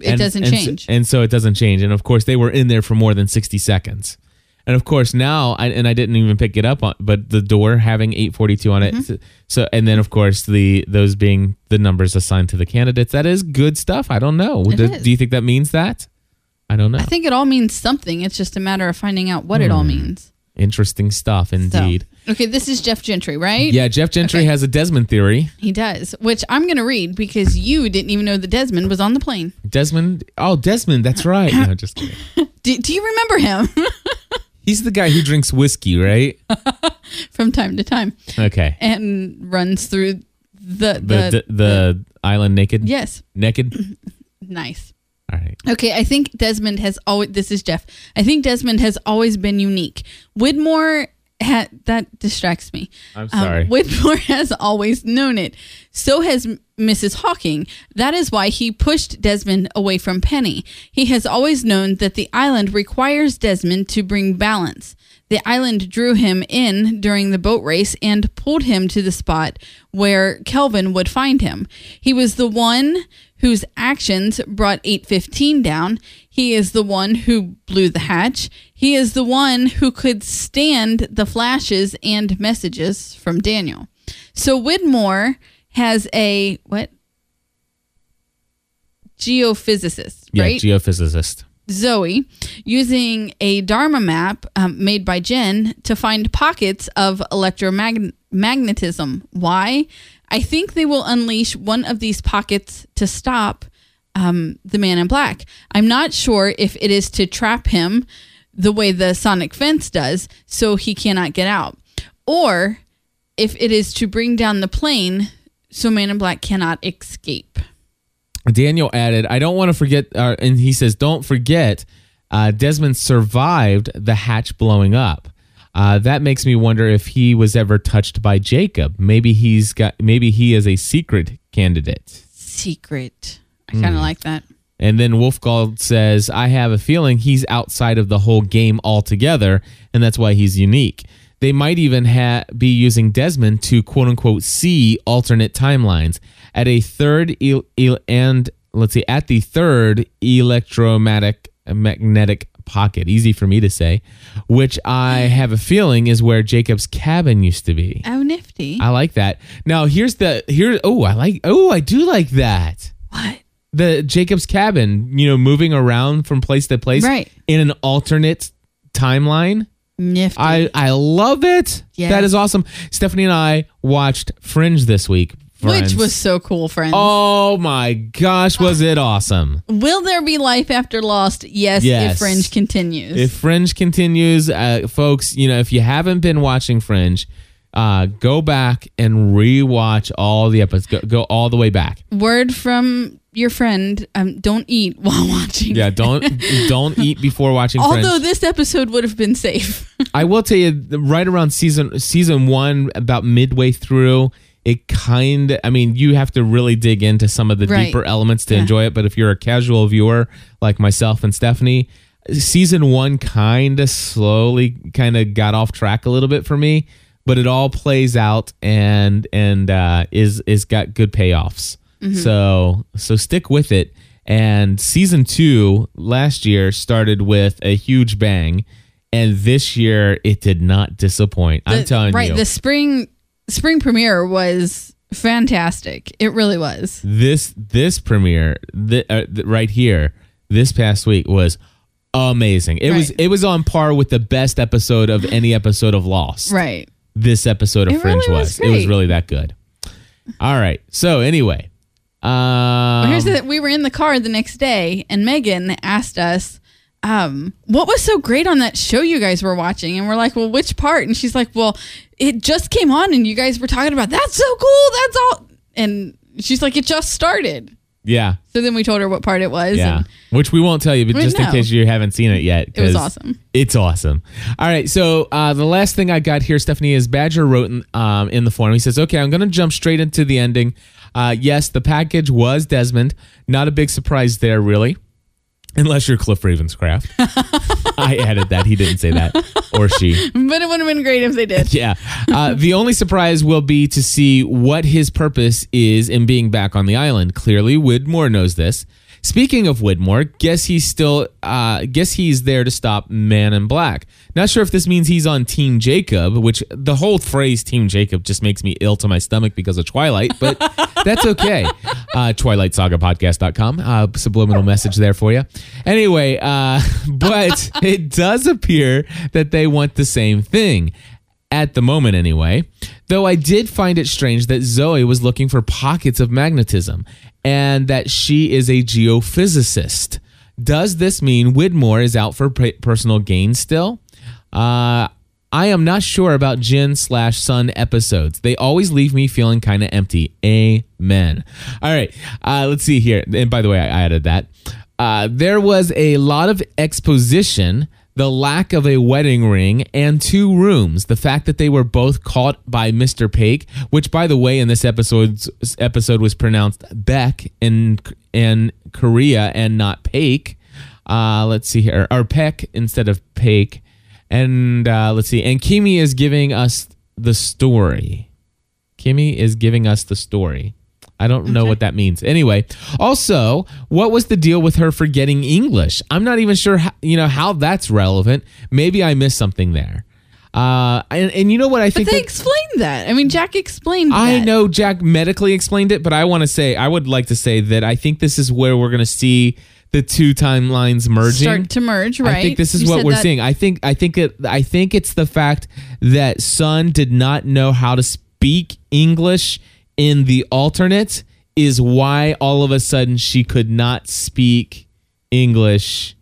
S3: It
S2: and-
S3: doesn't
S2: and so-
S3: change.
S2: and so it doesn't change. And of course, they were in there for more than 60 seconds. And of course, now, I, and I didn't even pick it up on, but the door having 842 on it.
S3: Mm-hmm.
S2: So, so- and then of course, the those being the numbers assigned to the candidates. That is good stuff. I don't know. Do, do you think that means that? I don't know.
S3: I think it all means something. It's just a matter of finding out what it all
S2: Hmm.
S3: means.
S2: Interesting stuff,
S3: So-
S2: indeed.
S3: okay, this is Jeff Gentry, right?
S2: Yeah, Jeff Gentry
S3: Okay.
S2: has a Desmond theory.
S3: He does, which I'm going to read because you didn't even know that Desmond was on the plane.
S2: Desmond. Oh, Desmond. That's right. No, just kidding.
S3: Do, do you remember him
S2: He's the guy who drinks whiskey, right?
S3: from time to time
S2: Okay.
S3: and runs through the
S2: The
S3: the,
S2: the, the island naked.
S3: yes,
S2: Naked.
S3: nice.
S2: All right.
S3: Okay, I think Desmond has always. This is Jeff. I think Desmond has always been unique. Widmore ha- that distracts me.
S2: I'm sorry.
S3: Um, Whitmore has always known it. So has M- Mrs. Hawking. That is why he pushed Desmond away from Penny. He has always known that the island requires Desmond to bring balance. The island drew him in during the boat race and pulled him to the spot where Kelvin would find him. He was the one whose actions brought 815 down. He is the one who blew the hatch. He is the one who could stand the flashes and messages from Daniel. So Widmore has a what? Geophysicist,
S2: Yeah,
S3: right?
S2: geophysicist.
S3: Zoe using a Dharma map um, made by Jen to find pockets of electromagnetism. Why? I think they will unleash one of these pockets to stop um, the man in black. I'm not sure if it is to trap him the way the sonic fence does so he cannot get out, or if it is to bring down the plane so man in black cannot escape.
S2: Daniel added, I don't want to forget, uh, and he says, don't forget, uh, Desmond survived the hatch blowing up. Uh, that makes me wonder if he was ever touched by Jacob. Maybe he's got, maybe he is a secret candidate.
S3: Secret. I kind of
S2: Hmm.
S3: like that.
S2: And then Wolfgald says, I have a feeling he's outside of the whole game altogether, and that's why he's unique. They might even ha- be using Desmond to quote unquote see alternate timelines at a third el- el- and let's see at the third electromagnetic magnetic pocket. Easy for me to say, which I have a feeling is where Jacob's cabin used to be.
S3: Oh, nifty.
S2: I like that. Now here's the here. Oh, I like. Oh, I do like that.
S3: What?
S2: The Jacob's cabin. You know, moving around from place to place,
S3: Right.
S2: In an alternate timeline.
S3: Nifty.
S2: I I love it.
S3: Yes.
S2: That is awesome. Stephanie and I watched Fringe this week. Friends.
S3: Which was so cool, friends.
S2: Oh my gosh, was it awesome?
S3: Will there be life after Lost? Yes,
S2: Yes.
S3: if Fringe continues.
S2: If Fringe continues, uh, folks, you know, if you haven't been watching Fringe, uh, go back and rewatch all the episodes. Go, go all the way back.
S3: Word from your friend: um, Don't eat while watching.
S2: Yeah, don't don't eat before watching
S3: Although
S2: Fringe.
S3: this episode would have been safe.
S2: I will tell you, right around season season one, about midway through, it kind of. I mean, you have to really dig into some of the
S3: Right.
S2: deeper elements to
S3: Yeah.
S2: enjoy it. But if you're a casual viewer like myself and Stephanie, season one kind of slowly kind of got off track a little bit for me. But it all plays out and and uh, is is got good payoffs.
S3: Mhm.
S2: So so stick with it. And season two last year started with a huge bang, and this year it did not disappoint. I'm telling
S3: right,
S2: you, Right,
S3: the spring spring premiere was fantastic. It really was.
S2: this this premiere th- uh, th- right here this past week was amazing. It was it was on par with the best episode of any episode of Lost.
S3: Right.
S2: This episode of
S3: It
S2: Fringe
S3: really
S2: was.
S3: was
S2: It was really that good. All right. So anyway, um,
S3: Well, here's the we were in the car the next day, and Megan asked us, um, "What was so great on that show you guys were watching?" And we're like, "Well, which part?" And she's like, "Well, it just came on, and you guys were talking about that's so cool. That's all." And she's like, "It just started."
S2: yeah.
S3: So then we told her what part it was.
S2: Yeah,
S3: and
S2: which we won't tell you, but
S3: We
S2: just in case you haven't seen it yet,
S3: It was awesome.
S2: It's awesome. All right, so uh, the last thing I got here, Stephanie, is Badger wrote in, um, in the forum. He says, "Okay, I'm going to jump straight into the ending. Uh, yes, the package was Desmond. Not a big surprise there, really." Unless you're Cliff Ravenscraft. I added that. He didn't say that. Or she.
S3: but it would have been great if they did.
S2: Yeah. Uh, the only surprise will be to see what his purpose is in being back on the island. Clearly, Widmore knows this. Speaking of Widmore, guess he's still uh guess he's there to stop Man in Black. Not sure if this means he's on Team Jacob, which the whole phrase Team Jacob just makes me ill to my stomach because of Twilight, but that's okay. Uh TwilightSagaPodcast.com. Uh subliminal message there for you. Anyway, uh but it does appear that they want the same thing at the moment anyway. Though I did find it strange that Zoe was looking for pockets of magnetism and that she is a geophysicist. Does this mean Widmore is out for personal gain still? Uh, I am not sure about Jin slash Sun episodes. They always leave me feeling kind of empty. Amen. All right, uh, let's see here. And by the way, I added that. Uh, there was a lot of exposition the lack of a wedding ring and two rooms. The fact that they were both caught by Mr. Paik, which by the way in this episode's episode was pronounced Beck in in Korea and not Paik. Uh, let's see here, or Peck instead of Paik. And uh, let's see, and Keamy is giving us the story. Keamy is giving us the story. I don't know what that means. Anyway, also, what was the deal with her forgetting English? I'm not even sure, how, you know, how that's relevant. Maybe I missed something there. Uh, and, and you know what I
S3: But
S2: think?
S3: they
S2: that-
S3: explained that. I mean, Jack explained
S2: I
S3: that.
S2: know Jack medically explained it, but I want to say, I would like to say that I think this is where we're going to see the two timelines merging.
S3: Start to merge, right?
S2: I think this is
S3: You
S2: what we're
S3: that-
S2: seeing. I think I think it I think it's the fact that Sun did not know how to speak English in the alternate is why all of a sudden she could not speak English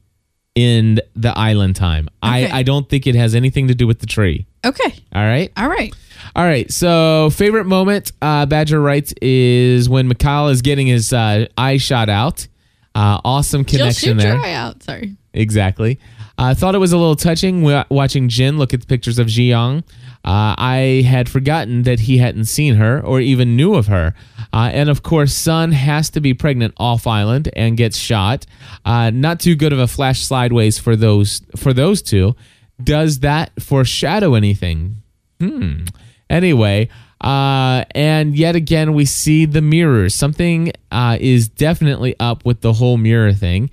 S2: in the island time.
S3: Okay.
S2: I I don't think it has anything to do with the tree.
S3: Okay.
S2: All right.
S3: All right.
S2: All right. So, favorite moment, uh, Badger writes, is when Mikhail is getting his uh, eye shot out. Uh, awesome connection
S3: shoot
S2: there.
S3: your eye out. Sorry.
S2: Exactly. I thought it was a little touching watching Jin look at the pictures of Ji Yeon. Uh, I had forgotten that he hadn't seen her or even knew of her. Uh, and of course, Sun has to be pregnant off island and gets shot. Uh, not too good of a flash sideways for those for those two. Does that foreshadow anything? Hmm. Anyway, uh, and yet again, we see the mirrors. Something uh, is definitely up with the whole mirror thing.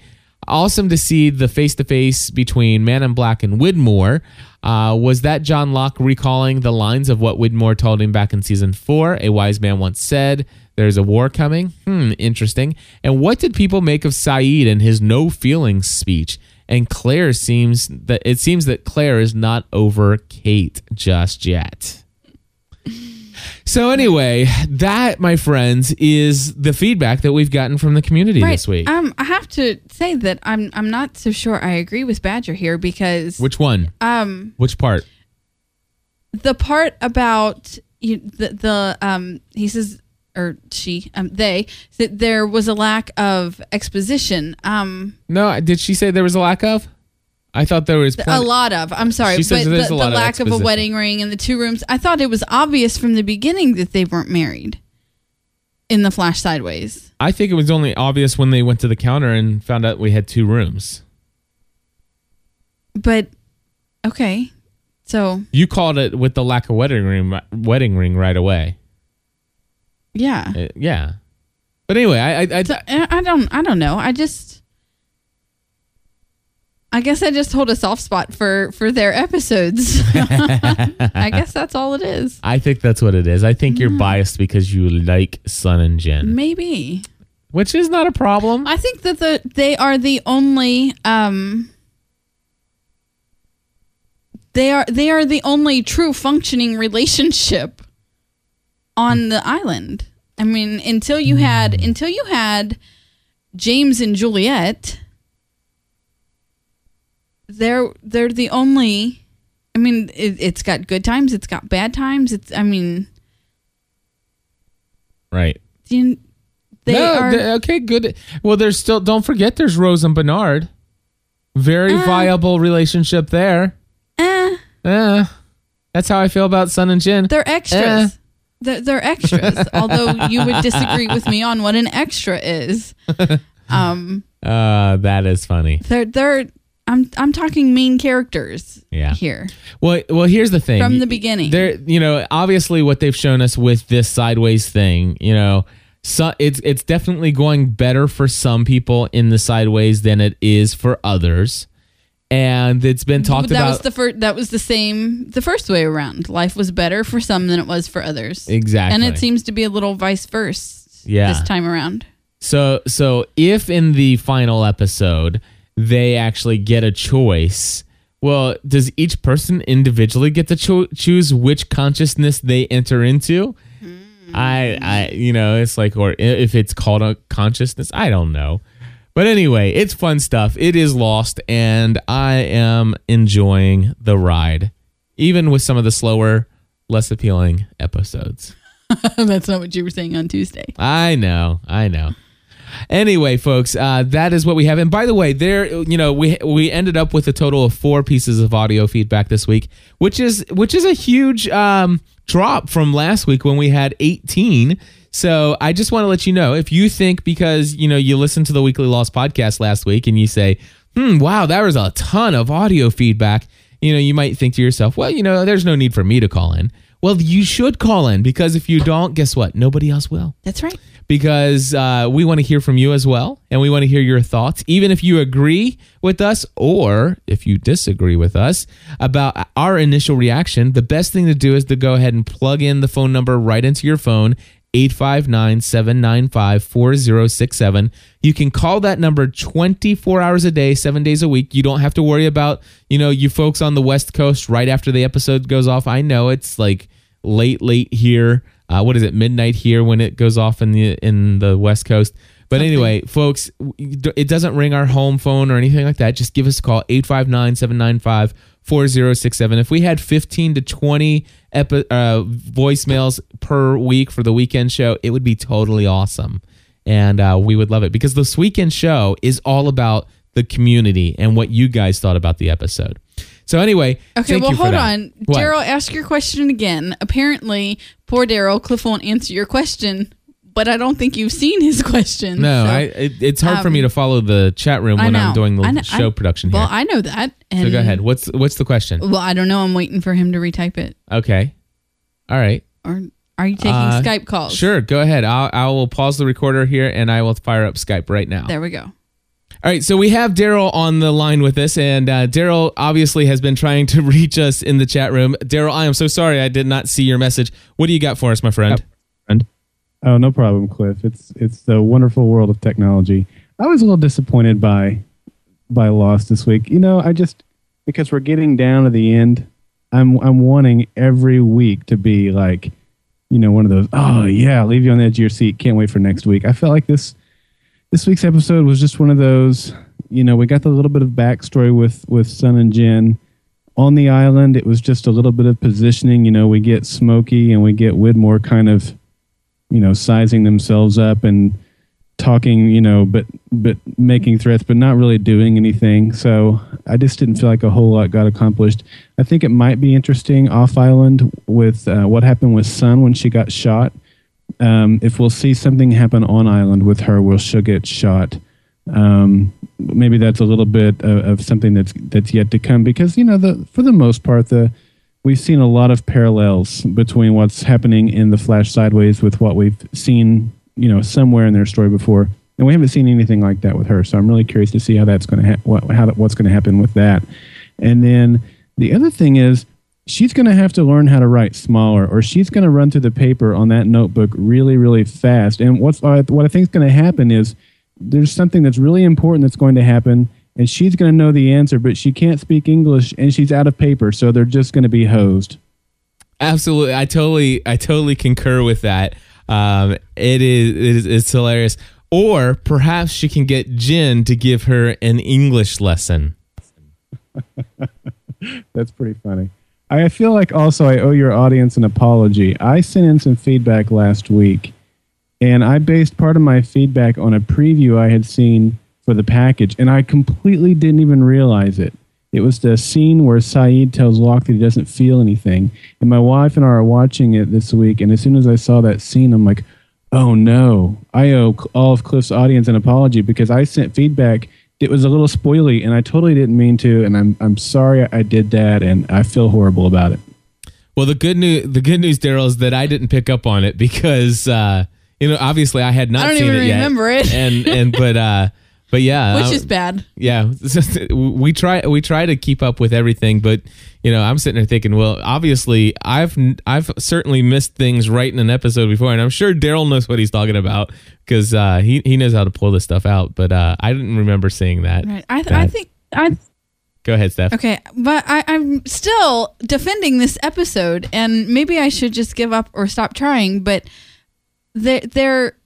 S2: Awesome to see the face to face between Man in Black and Widmore. Uh, was that John Locke recalling the lines of what Widmore told him back in season four? A wise man once said, There's a war coming. Hmm, interesting. And what did people make of Sayid and his no feelings speech? And Claire seems that it seems that Claire is not over Kate just yet. So anyway, that my friends is the feedback that we've gotten from the community
S3: right.
S2: this week.
S3: Um, I have to say that I'm I'm not so sure I agree with Badger here because
S2: Which one?
S3: um
S2: Which part?
S3: the part about you, the the um he says or she um they that there was a lack of exposition um
S2: No, did she say there was a lack of? I thought there was
S3: a lot of i'm sorry
S2: She says
S3: but
S2: there's
S3: the,
S2: a lot of
S3: lack of, a
S2: exposition.
S3: wedding ring and the two rooms i thought it was obvious from the beginning that they weren't married in the flash sideways
S2: I think it was only obvious when they went to the counter and found out we had two rooms.
S3: but okay so
S2: You called it with the lack of wedding ring, wedding ring right away.
S3: yeah
S2: Uh, yeah, but anyway, I, I, I
S3: So, I I don't I don't know. I just I guess I just hold a soft spot for for their episodes. I guess that's all it is.
S2: I think that's what it is. I think
S3: Mm.
S2: you're biased because you like Sun and Jin,
S3: Maybe.
S2: which is not a problem.
S3: I think that the they are the only um they are they are the only true functioning relationship on the island. I mean, until you had until you had James and Juliet, they're they're the only. I mean, it, it's got good times, it's got bad times. It's I mean,
S2: Right.
S3: you- they
S2: no,
S3: are.
S2: th- okay, good. Well, there's still. Don't forget, there's Rose and Bernard. Very
S3: Uh.
S2: viable relationship there.
S3: eh,
S2: Eh, that's how I feel about Sun and Jin.
S3: They're extras.
S2: Eh.
S3: They're, they're extras. although you would disagree with me on what an extra is. Um,
S2: Uh, that is funny.
S3: they're they're. I'm I'm talking main characters.
S2: Yeah.
S3: Here.
S2: Well, well, here's the thing.
S3: From the beginning.
S2: There, you know, obviously what they've shown us with this sideways thing, you know, so it's it's definitely going better for some people in the sideways than it is for others. And it's been talked
S3: that
S2: about
S3: was the first. That was the same the first way around. Life was better for some than it was for others.
S2: Exactly.
S3: And it seems to be a little vice versa.
S2: Yeah.
S3: This time around.
S2: So so if in the final episode they actually get a choice, well, does each person individually get to cho- choose which consciousness they enter into? Hmm. I I you know, it's like or if it's called a consciousness, I don't know. But anyway, it's fun stuff. It is lost and I am enjoying the ride even with some of the slower, less appealing episodes.
S3: That's not what you were saying on Tuesday.
S2: I know, I know. Anyway, folks, uh, that is what we have. And by the way, there, you know, we we ended up with a total of four pieces of audio feedback this week, which is which is a huge um, drop from last week when we had 18. So I just want to let you know if you think because you know you listened to the Weekly Lost podcast last week and you say, "Hmm, wow, that was a ton of audio feedback," you know, you might think to yourself, "Well, you know, there's no need for me to call in." Well, you should call in because if you don't, guess what? Nobody else will
S3: That's right.
S2: because uh, we want to hear from you as well, and we want to hear your thoughts, even if you agree with us or if you disagree with us about our initial reaction. The best thing to do is to go ahead and plug in the phone number right into your phone. 859 795 4067. You can call that number 24 hours a day, seven days a week. You don't have to worry about, you know, you folks on the West Coast right after the episode goes off. I know it's like late, late here. Uh, what is it, midnight here when it goes off in the in the West Coast? But anyway, folks, it doesn't ring our home phone or anything like that. Just give us a call 859-795-4067. If we had 15 to 20 epi- uh, voicemails per week for the weekend show, it would be totally awesome. And uh, we would love it because this weekend show is all about the community and what you guys thought about the episode. So anyway,
S3: Okay,
S2: thank
S3: well,
S2: you for
S3: hold on. Daryl, ask your question again. Apparently, poor Daryl, Cliff won't answer your question, but I don't think you've seen his question.
S2: No,
S3: so-
S2: I, it, it's hard for
S3: um,
S2: me to follow the chat room when. I'm doing the
S3: know-
S2: show
S3: I-
S2: production
S3: Well,
S2: here.
S3: I know that. And
S2: so go ahead. What's what's the question?
S3: Well, I don't know. I'm waiting for him to retype it.
S2: Okay. All right.
S3: Or are you taking
S2: Uh,
S3: Skype calls?
S2: Sure, go ahead. I'll, I will pause the recorder here and I will fire up Skype right now.
S3: There we go.
S2: All right, so we have Daryl on the line with us, and uh, Daryl obviously has been trying to reach us in the chat room. Daryl, I am so sorry I did not see your message. What do you got for us, my friend?
S20: Oh, no problem, Cliff. It's it's the wonderful world of technology. I was a little disappointed by by Lost this week. You know, I just because we're getting down to the end, I'm I'm wanting every week to be like, you know, one of those. Oh yeah, leave you on the edge of your seat. Can't wait for next week. I felt like this this week's episode was just one of those. You know, we got the little bit of backstory with with Sun and Jin on the island. It was just a little bit of positioning. You know, we get Smokey and we get Widmore kind of you know, sizing themselves up and talking, you know, but but making threats, but not really doing anything. So I just didn't feel like a whole lot got accomplished. I think it might be interesting off island with uh, what happened with Sun when she got shot. Um, if we'll see something happen on island with her, where she'll get shot. Um, maybe that's a little bit of, of something that's that's yet to come because you know the for the most part the we've seen a lot of parallels between what's happening in the Flash Sideways with what we've seen, you know, somewhere in their story before, and we haven't seen anything like that with her. So I'm really curious to see how that's going to ha- what how that, what's going to happen with that. And then the other thing is she's going to have to learn how to write smaller, or she's going to run through the paper on that notebook really really fast. And what's what I think is going to happen is there's something that's really important that's going to happen and she's going to know the answer, but she can't speak English and she's out of paper, so they're just going to be hosed.
S2: Absolutely, I totally, I totally concur with that. Um, it is, it is, it's hilarious. Or perhaps she can get Jin to give her an English lesson.
S20: That's pretty funny. I feel like also I owe your audience an apology. I sent in some feedback last week, and I based part of my feedback on a preview I had seen for the package, and I completely didn't even realize it. It was the scene where Sayid tells Locke that he doesn't feel anything, and my wife and I are watching it this week. And as soon as I saw that scene, I'm like, "Oh no!" I owe all of Cliff's audience an apology because I sent feedback. It was a little spoily, and I totally didn't mean to, and I'm I'm sorry I did that, and I feel horrible about it.
S2: Well, the good news, the good news, Daryl, is that I didn't pick up on it because uh, you know, obviously, I had not
S3: I don't
S2: seen
S3: even
S2: it yet.
S3: remember it.
S2: and and but uh, but yeah,
S3: Which
S2: I-
S3: is bad.
S2: Yeah, we try we try to keep up with everything, but you know, I'm sitting there thinking, well, obviously, I've I've certainly missed things right in an episode before, and I'm sure Daryl knows what he's talking about because uh, he he knows how to pull this stuff out. But uh, I didn't remember seeing that.
S3: Right. I, th-
S2: that.
S3: I think I
S2: Go ahead, Steph.
S3: Okay, but I, I'm still defending this episode, and maybe I should just give up or stop trying. But there, there,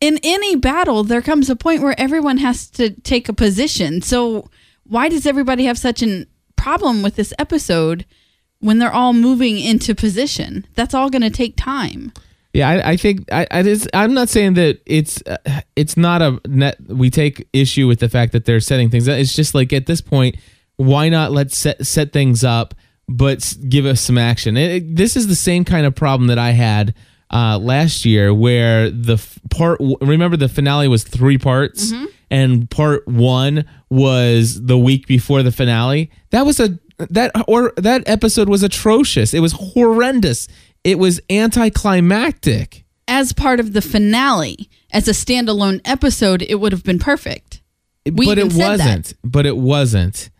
S3: in any battle, there comes a point where everyone has to take a position. So why does everybody have such a problem with this episode when they're all moving into position? That's all going to take time.
S2: Yeah, I, I think I, I just, I'm not saying that it's uh, it's not a net. We take issue with the fact that they're setting things. up. It's just like at this point, why not let's set set things up, but give us some action. It, it- this is the same kind of problem that I had uh, last year, where the f- part. w- Remember, the finale was three parts, and part one was the week before the finale. That was a that or that episode was atrocious. It was horrendous. It was anticlimactic.
S3: As part of the finale, as a standalone episode, it would have been perfect. We
S2: but it
S3: that.
S2: wasn't. But it wasn't.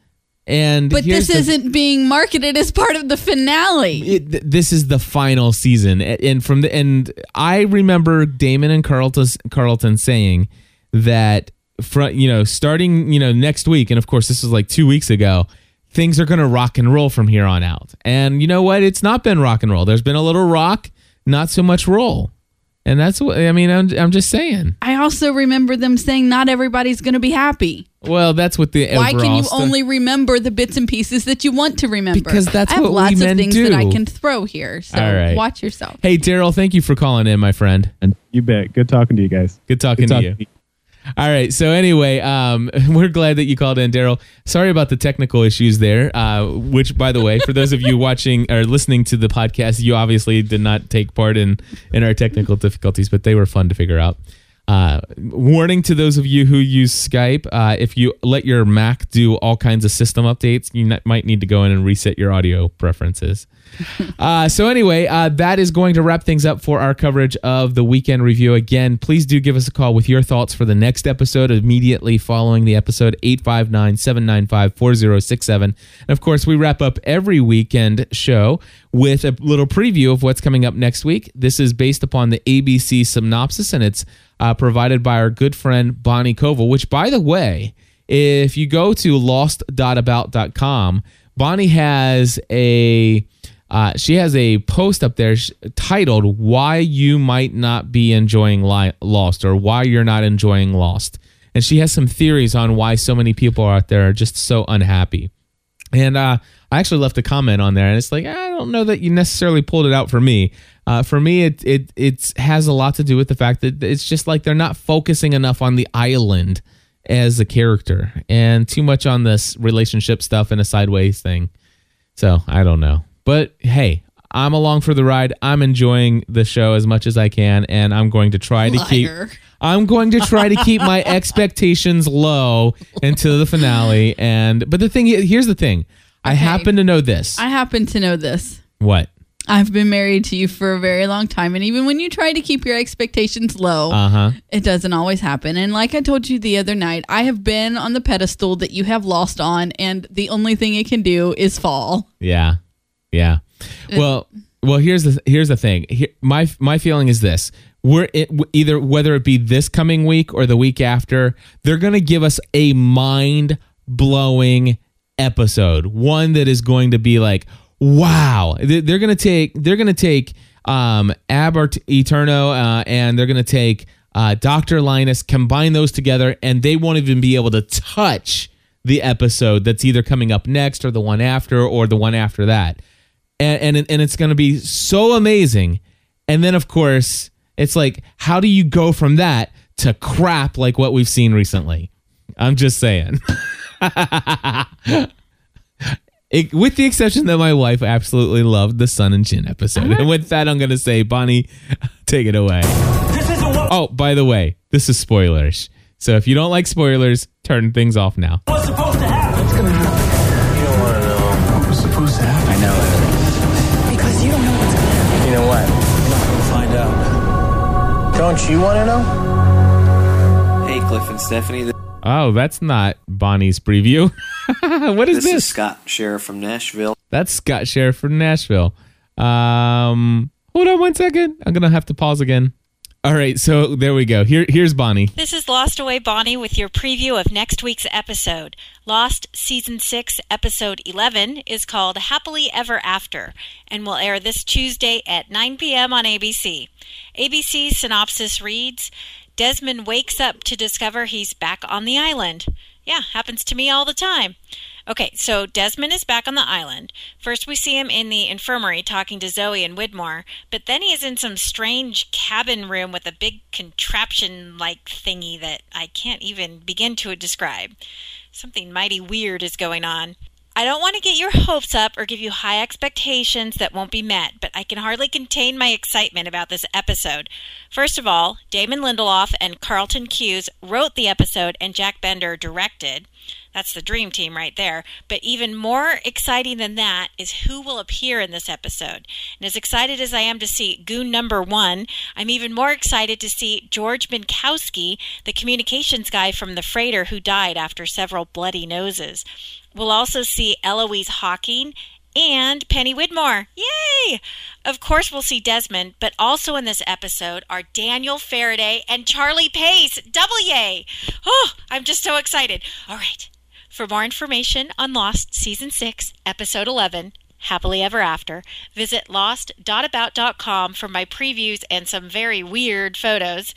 S2: And
S3: But this
S2: the-
S3: isn't being marketed as part of the finale.
S2: it, th- this is the final season, and from the and I remember Damon and Carlton Carlton saying that from you know starting you know next week, and of course this was like two weeks ago. Things are going to rock and roll from here on out, and you know what? It's not been rock and roll. There's been a little rock, not so much roll, and that's what I mean. I'm I'm just saying.
S3: I also remember them saying not everybody's going to be happy.
S2: Well, that's what the
S3: Why can you
S2: sto-
S3: only remember the bits and pieces that you want to remember?
S2: Because that's
S3: I have
S2: what we
S3: lots
S2: men
S3: of things that I
S2: do.
S3: can throw here. So
S2: All right.
S3: watch yourself.
S2: Hey, Daryl, thank you for calling in, my friend.
S20: And you bet. Good talking to you guys.
S2: Good talking
S20: Good
S2: to
S20: talking
S2: you. All right. So anyway, um, we're glad that you called in, Daryl. Sorry about the technical issues there. Uh, which, by the way, for those of you watching or listening to the podcast, you obviously did not take part in in our technical difficulties, but they were fun to figure out. Uh, warning to those of you who use Skype: uh, if you let your Mac do all kinds of system updates, you n- might need to go in and reset your audio preferences. Uh, so anyway, uh, that is going to wrap things up for our coverage of the weekend review. Again, please do give us a call with your thoughts for the next episode immediately following the episode 859-795-4067. And of course, we wrap up every weekend show with a little preview of what's coming up next week. This is based upon the ABC synopsis and it's uh, provided by our good friend Bonnie Koval, which by the way, if you go to lost.about.com, Bonnie has a uh, she has a post up there titled "Why You Might Not Be Enjoying Li- Lost" or "Why You're Not Enjoying Lost," and she has some theories on why so many people out there are just so unhappy. And uh, I actually left a comment on there, and it's like I don't know that you necessarily pulled it out for me. Uh, for me, it it it has a lot to do with the fact that it's just like they're not focusing enough on the island as a character, and too much on this relationship stuff and a sideways thing. So I don't know, but hey, I'm along for the ride. I'm enjoying the show as much as I can, and I'm going to try to keep.
S3: Liar.
S2: I'm going to try to keep my expectations low until the finale. And but the thing here's the thing. I happen to know this.
S3: I happen to know this.
S2: what?
S3: I've been married to you for a very long time, and even when you try to keep your expectations low,
S2: Uh huh.
S3: it doesn't always happen. And like I told you the other night, I have been on the pedestal that you have lost on, and the only thing it can do is fall.
S2: Yeah, yeah. Well, well. Here's the here's the thing. Here, my my feeling is this: we're it, either whether it be this coming week or the week after, they're gonna give us a mind blowing episode, one that is going to be like, wow. They- They're gonna take they're gonna take um Ab Aeterno uh, and they're gonna take uh, Doctor Linus, combine those together, and they won't even be able to touch the episode that's either coming up next or the one after or the one after that and and, and it's going to be so amazing and then of course it's like how do you go from that to crap like what we've seen recently i'm just saying It- with the exception that my wife absolutely loved the Sun and Jin episode. And with that, I'm going to say, Bonnie, take it away. Oh, by the way, this is spoilers. So if you don't like spoilers, turn things off now.
S5: What's supposed to happen? Don't you want to know?
S15: Hey, Cliff and Stephanie.
S2: Oh, that's not Bonnie's preview. what is
S15: this
S2: this?
S15: is Scott Sheriff from Nashville.
S2: That's Scott Sheriff from Nashville. Um, hold on one second. I'm gonna have to pause again. All right, so there we go. Here, here's Bonnie.
S21: This is Lost Away Bonnie with your preview of next week's episode. Lost Season 6, Episode 11 is called Happily Ever After and will air this Tuesday at 9 p.m. on ABC. ABC's synopsis reads Desmond wakes up to discover he's back on the island. Yeah, happens to me all the time. Okay, so Desmond is back on the island. First, we see him in the infirmary talking to Zoe and Widmore, but then he is in some strange cabin room with a big contraption like thingy that I can't even begin to describe. Something mighty weird is going on. I don't want to get your hopes up or give you high expectations that won't be met, but I can hardly contain my excitement about this episode. First of all, Damon Lindelof and Carlton Cuse wrote the episode and Jack Bender directed. That's the dream team right there. But even more exciting than that is who will appear in this episode. And as excited as I am to see Goon number one, I'm even more excited to see George Minkowski, the communications guy from the freighter who died after several bloody noses. We'll also see Eloise Hawking and Penny Widmore. Yay! Of course, we'll see Desmond, but also in this episode are Daniel Faraday and Charlie Pace. Double yay! Oh, I'm just so excited. All right. For more information on Lost Season 6, Episode 11, Happily Ever After, visit lost.about.com for my previews and some very weird photos.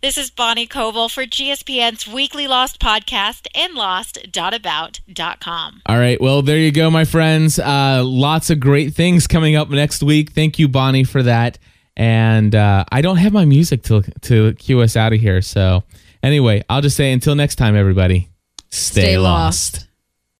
S21: This is Bonnie Coble for GSPN's weekly Lost podcast and lost.about.com.
S2: All right. Well, there you go, my friends. Uh, lots of great things coming up next week. Thank you, Bonnie, for that. And uh, I don't have my music to, to cue us out of here. So, anyway, I'll just say until next time, everybody, stay,
S3: Stay
S2: lost.
S3: lost.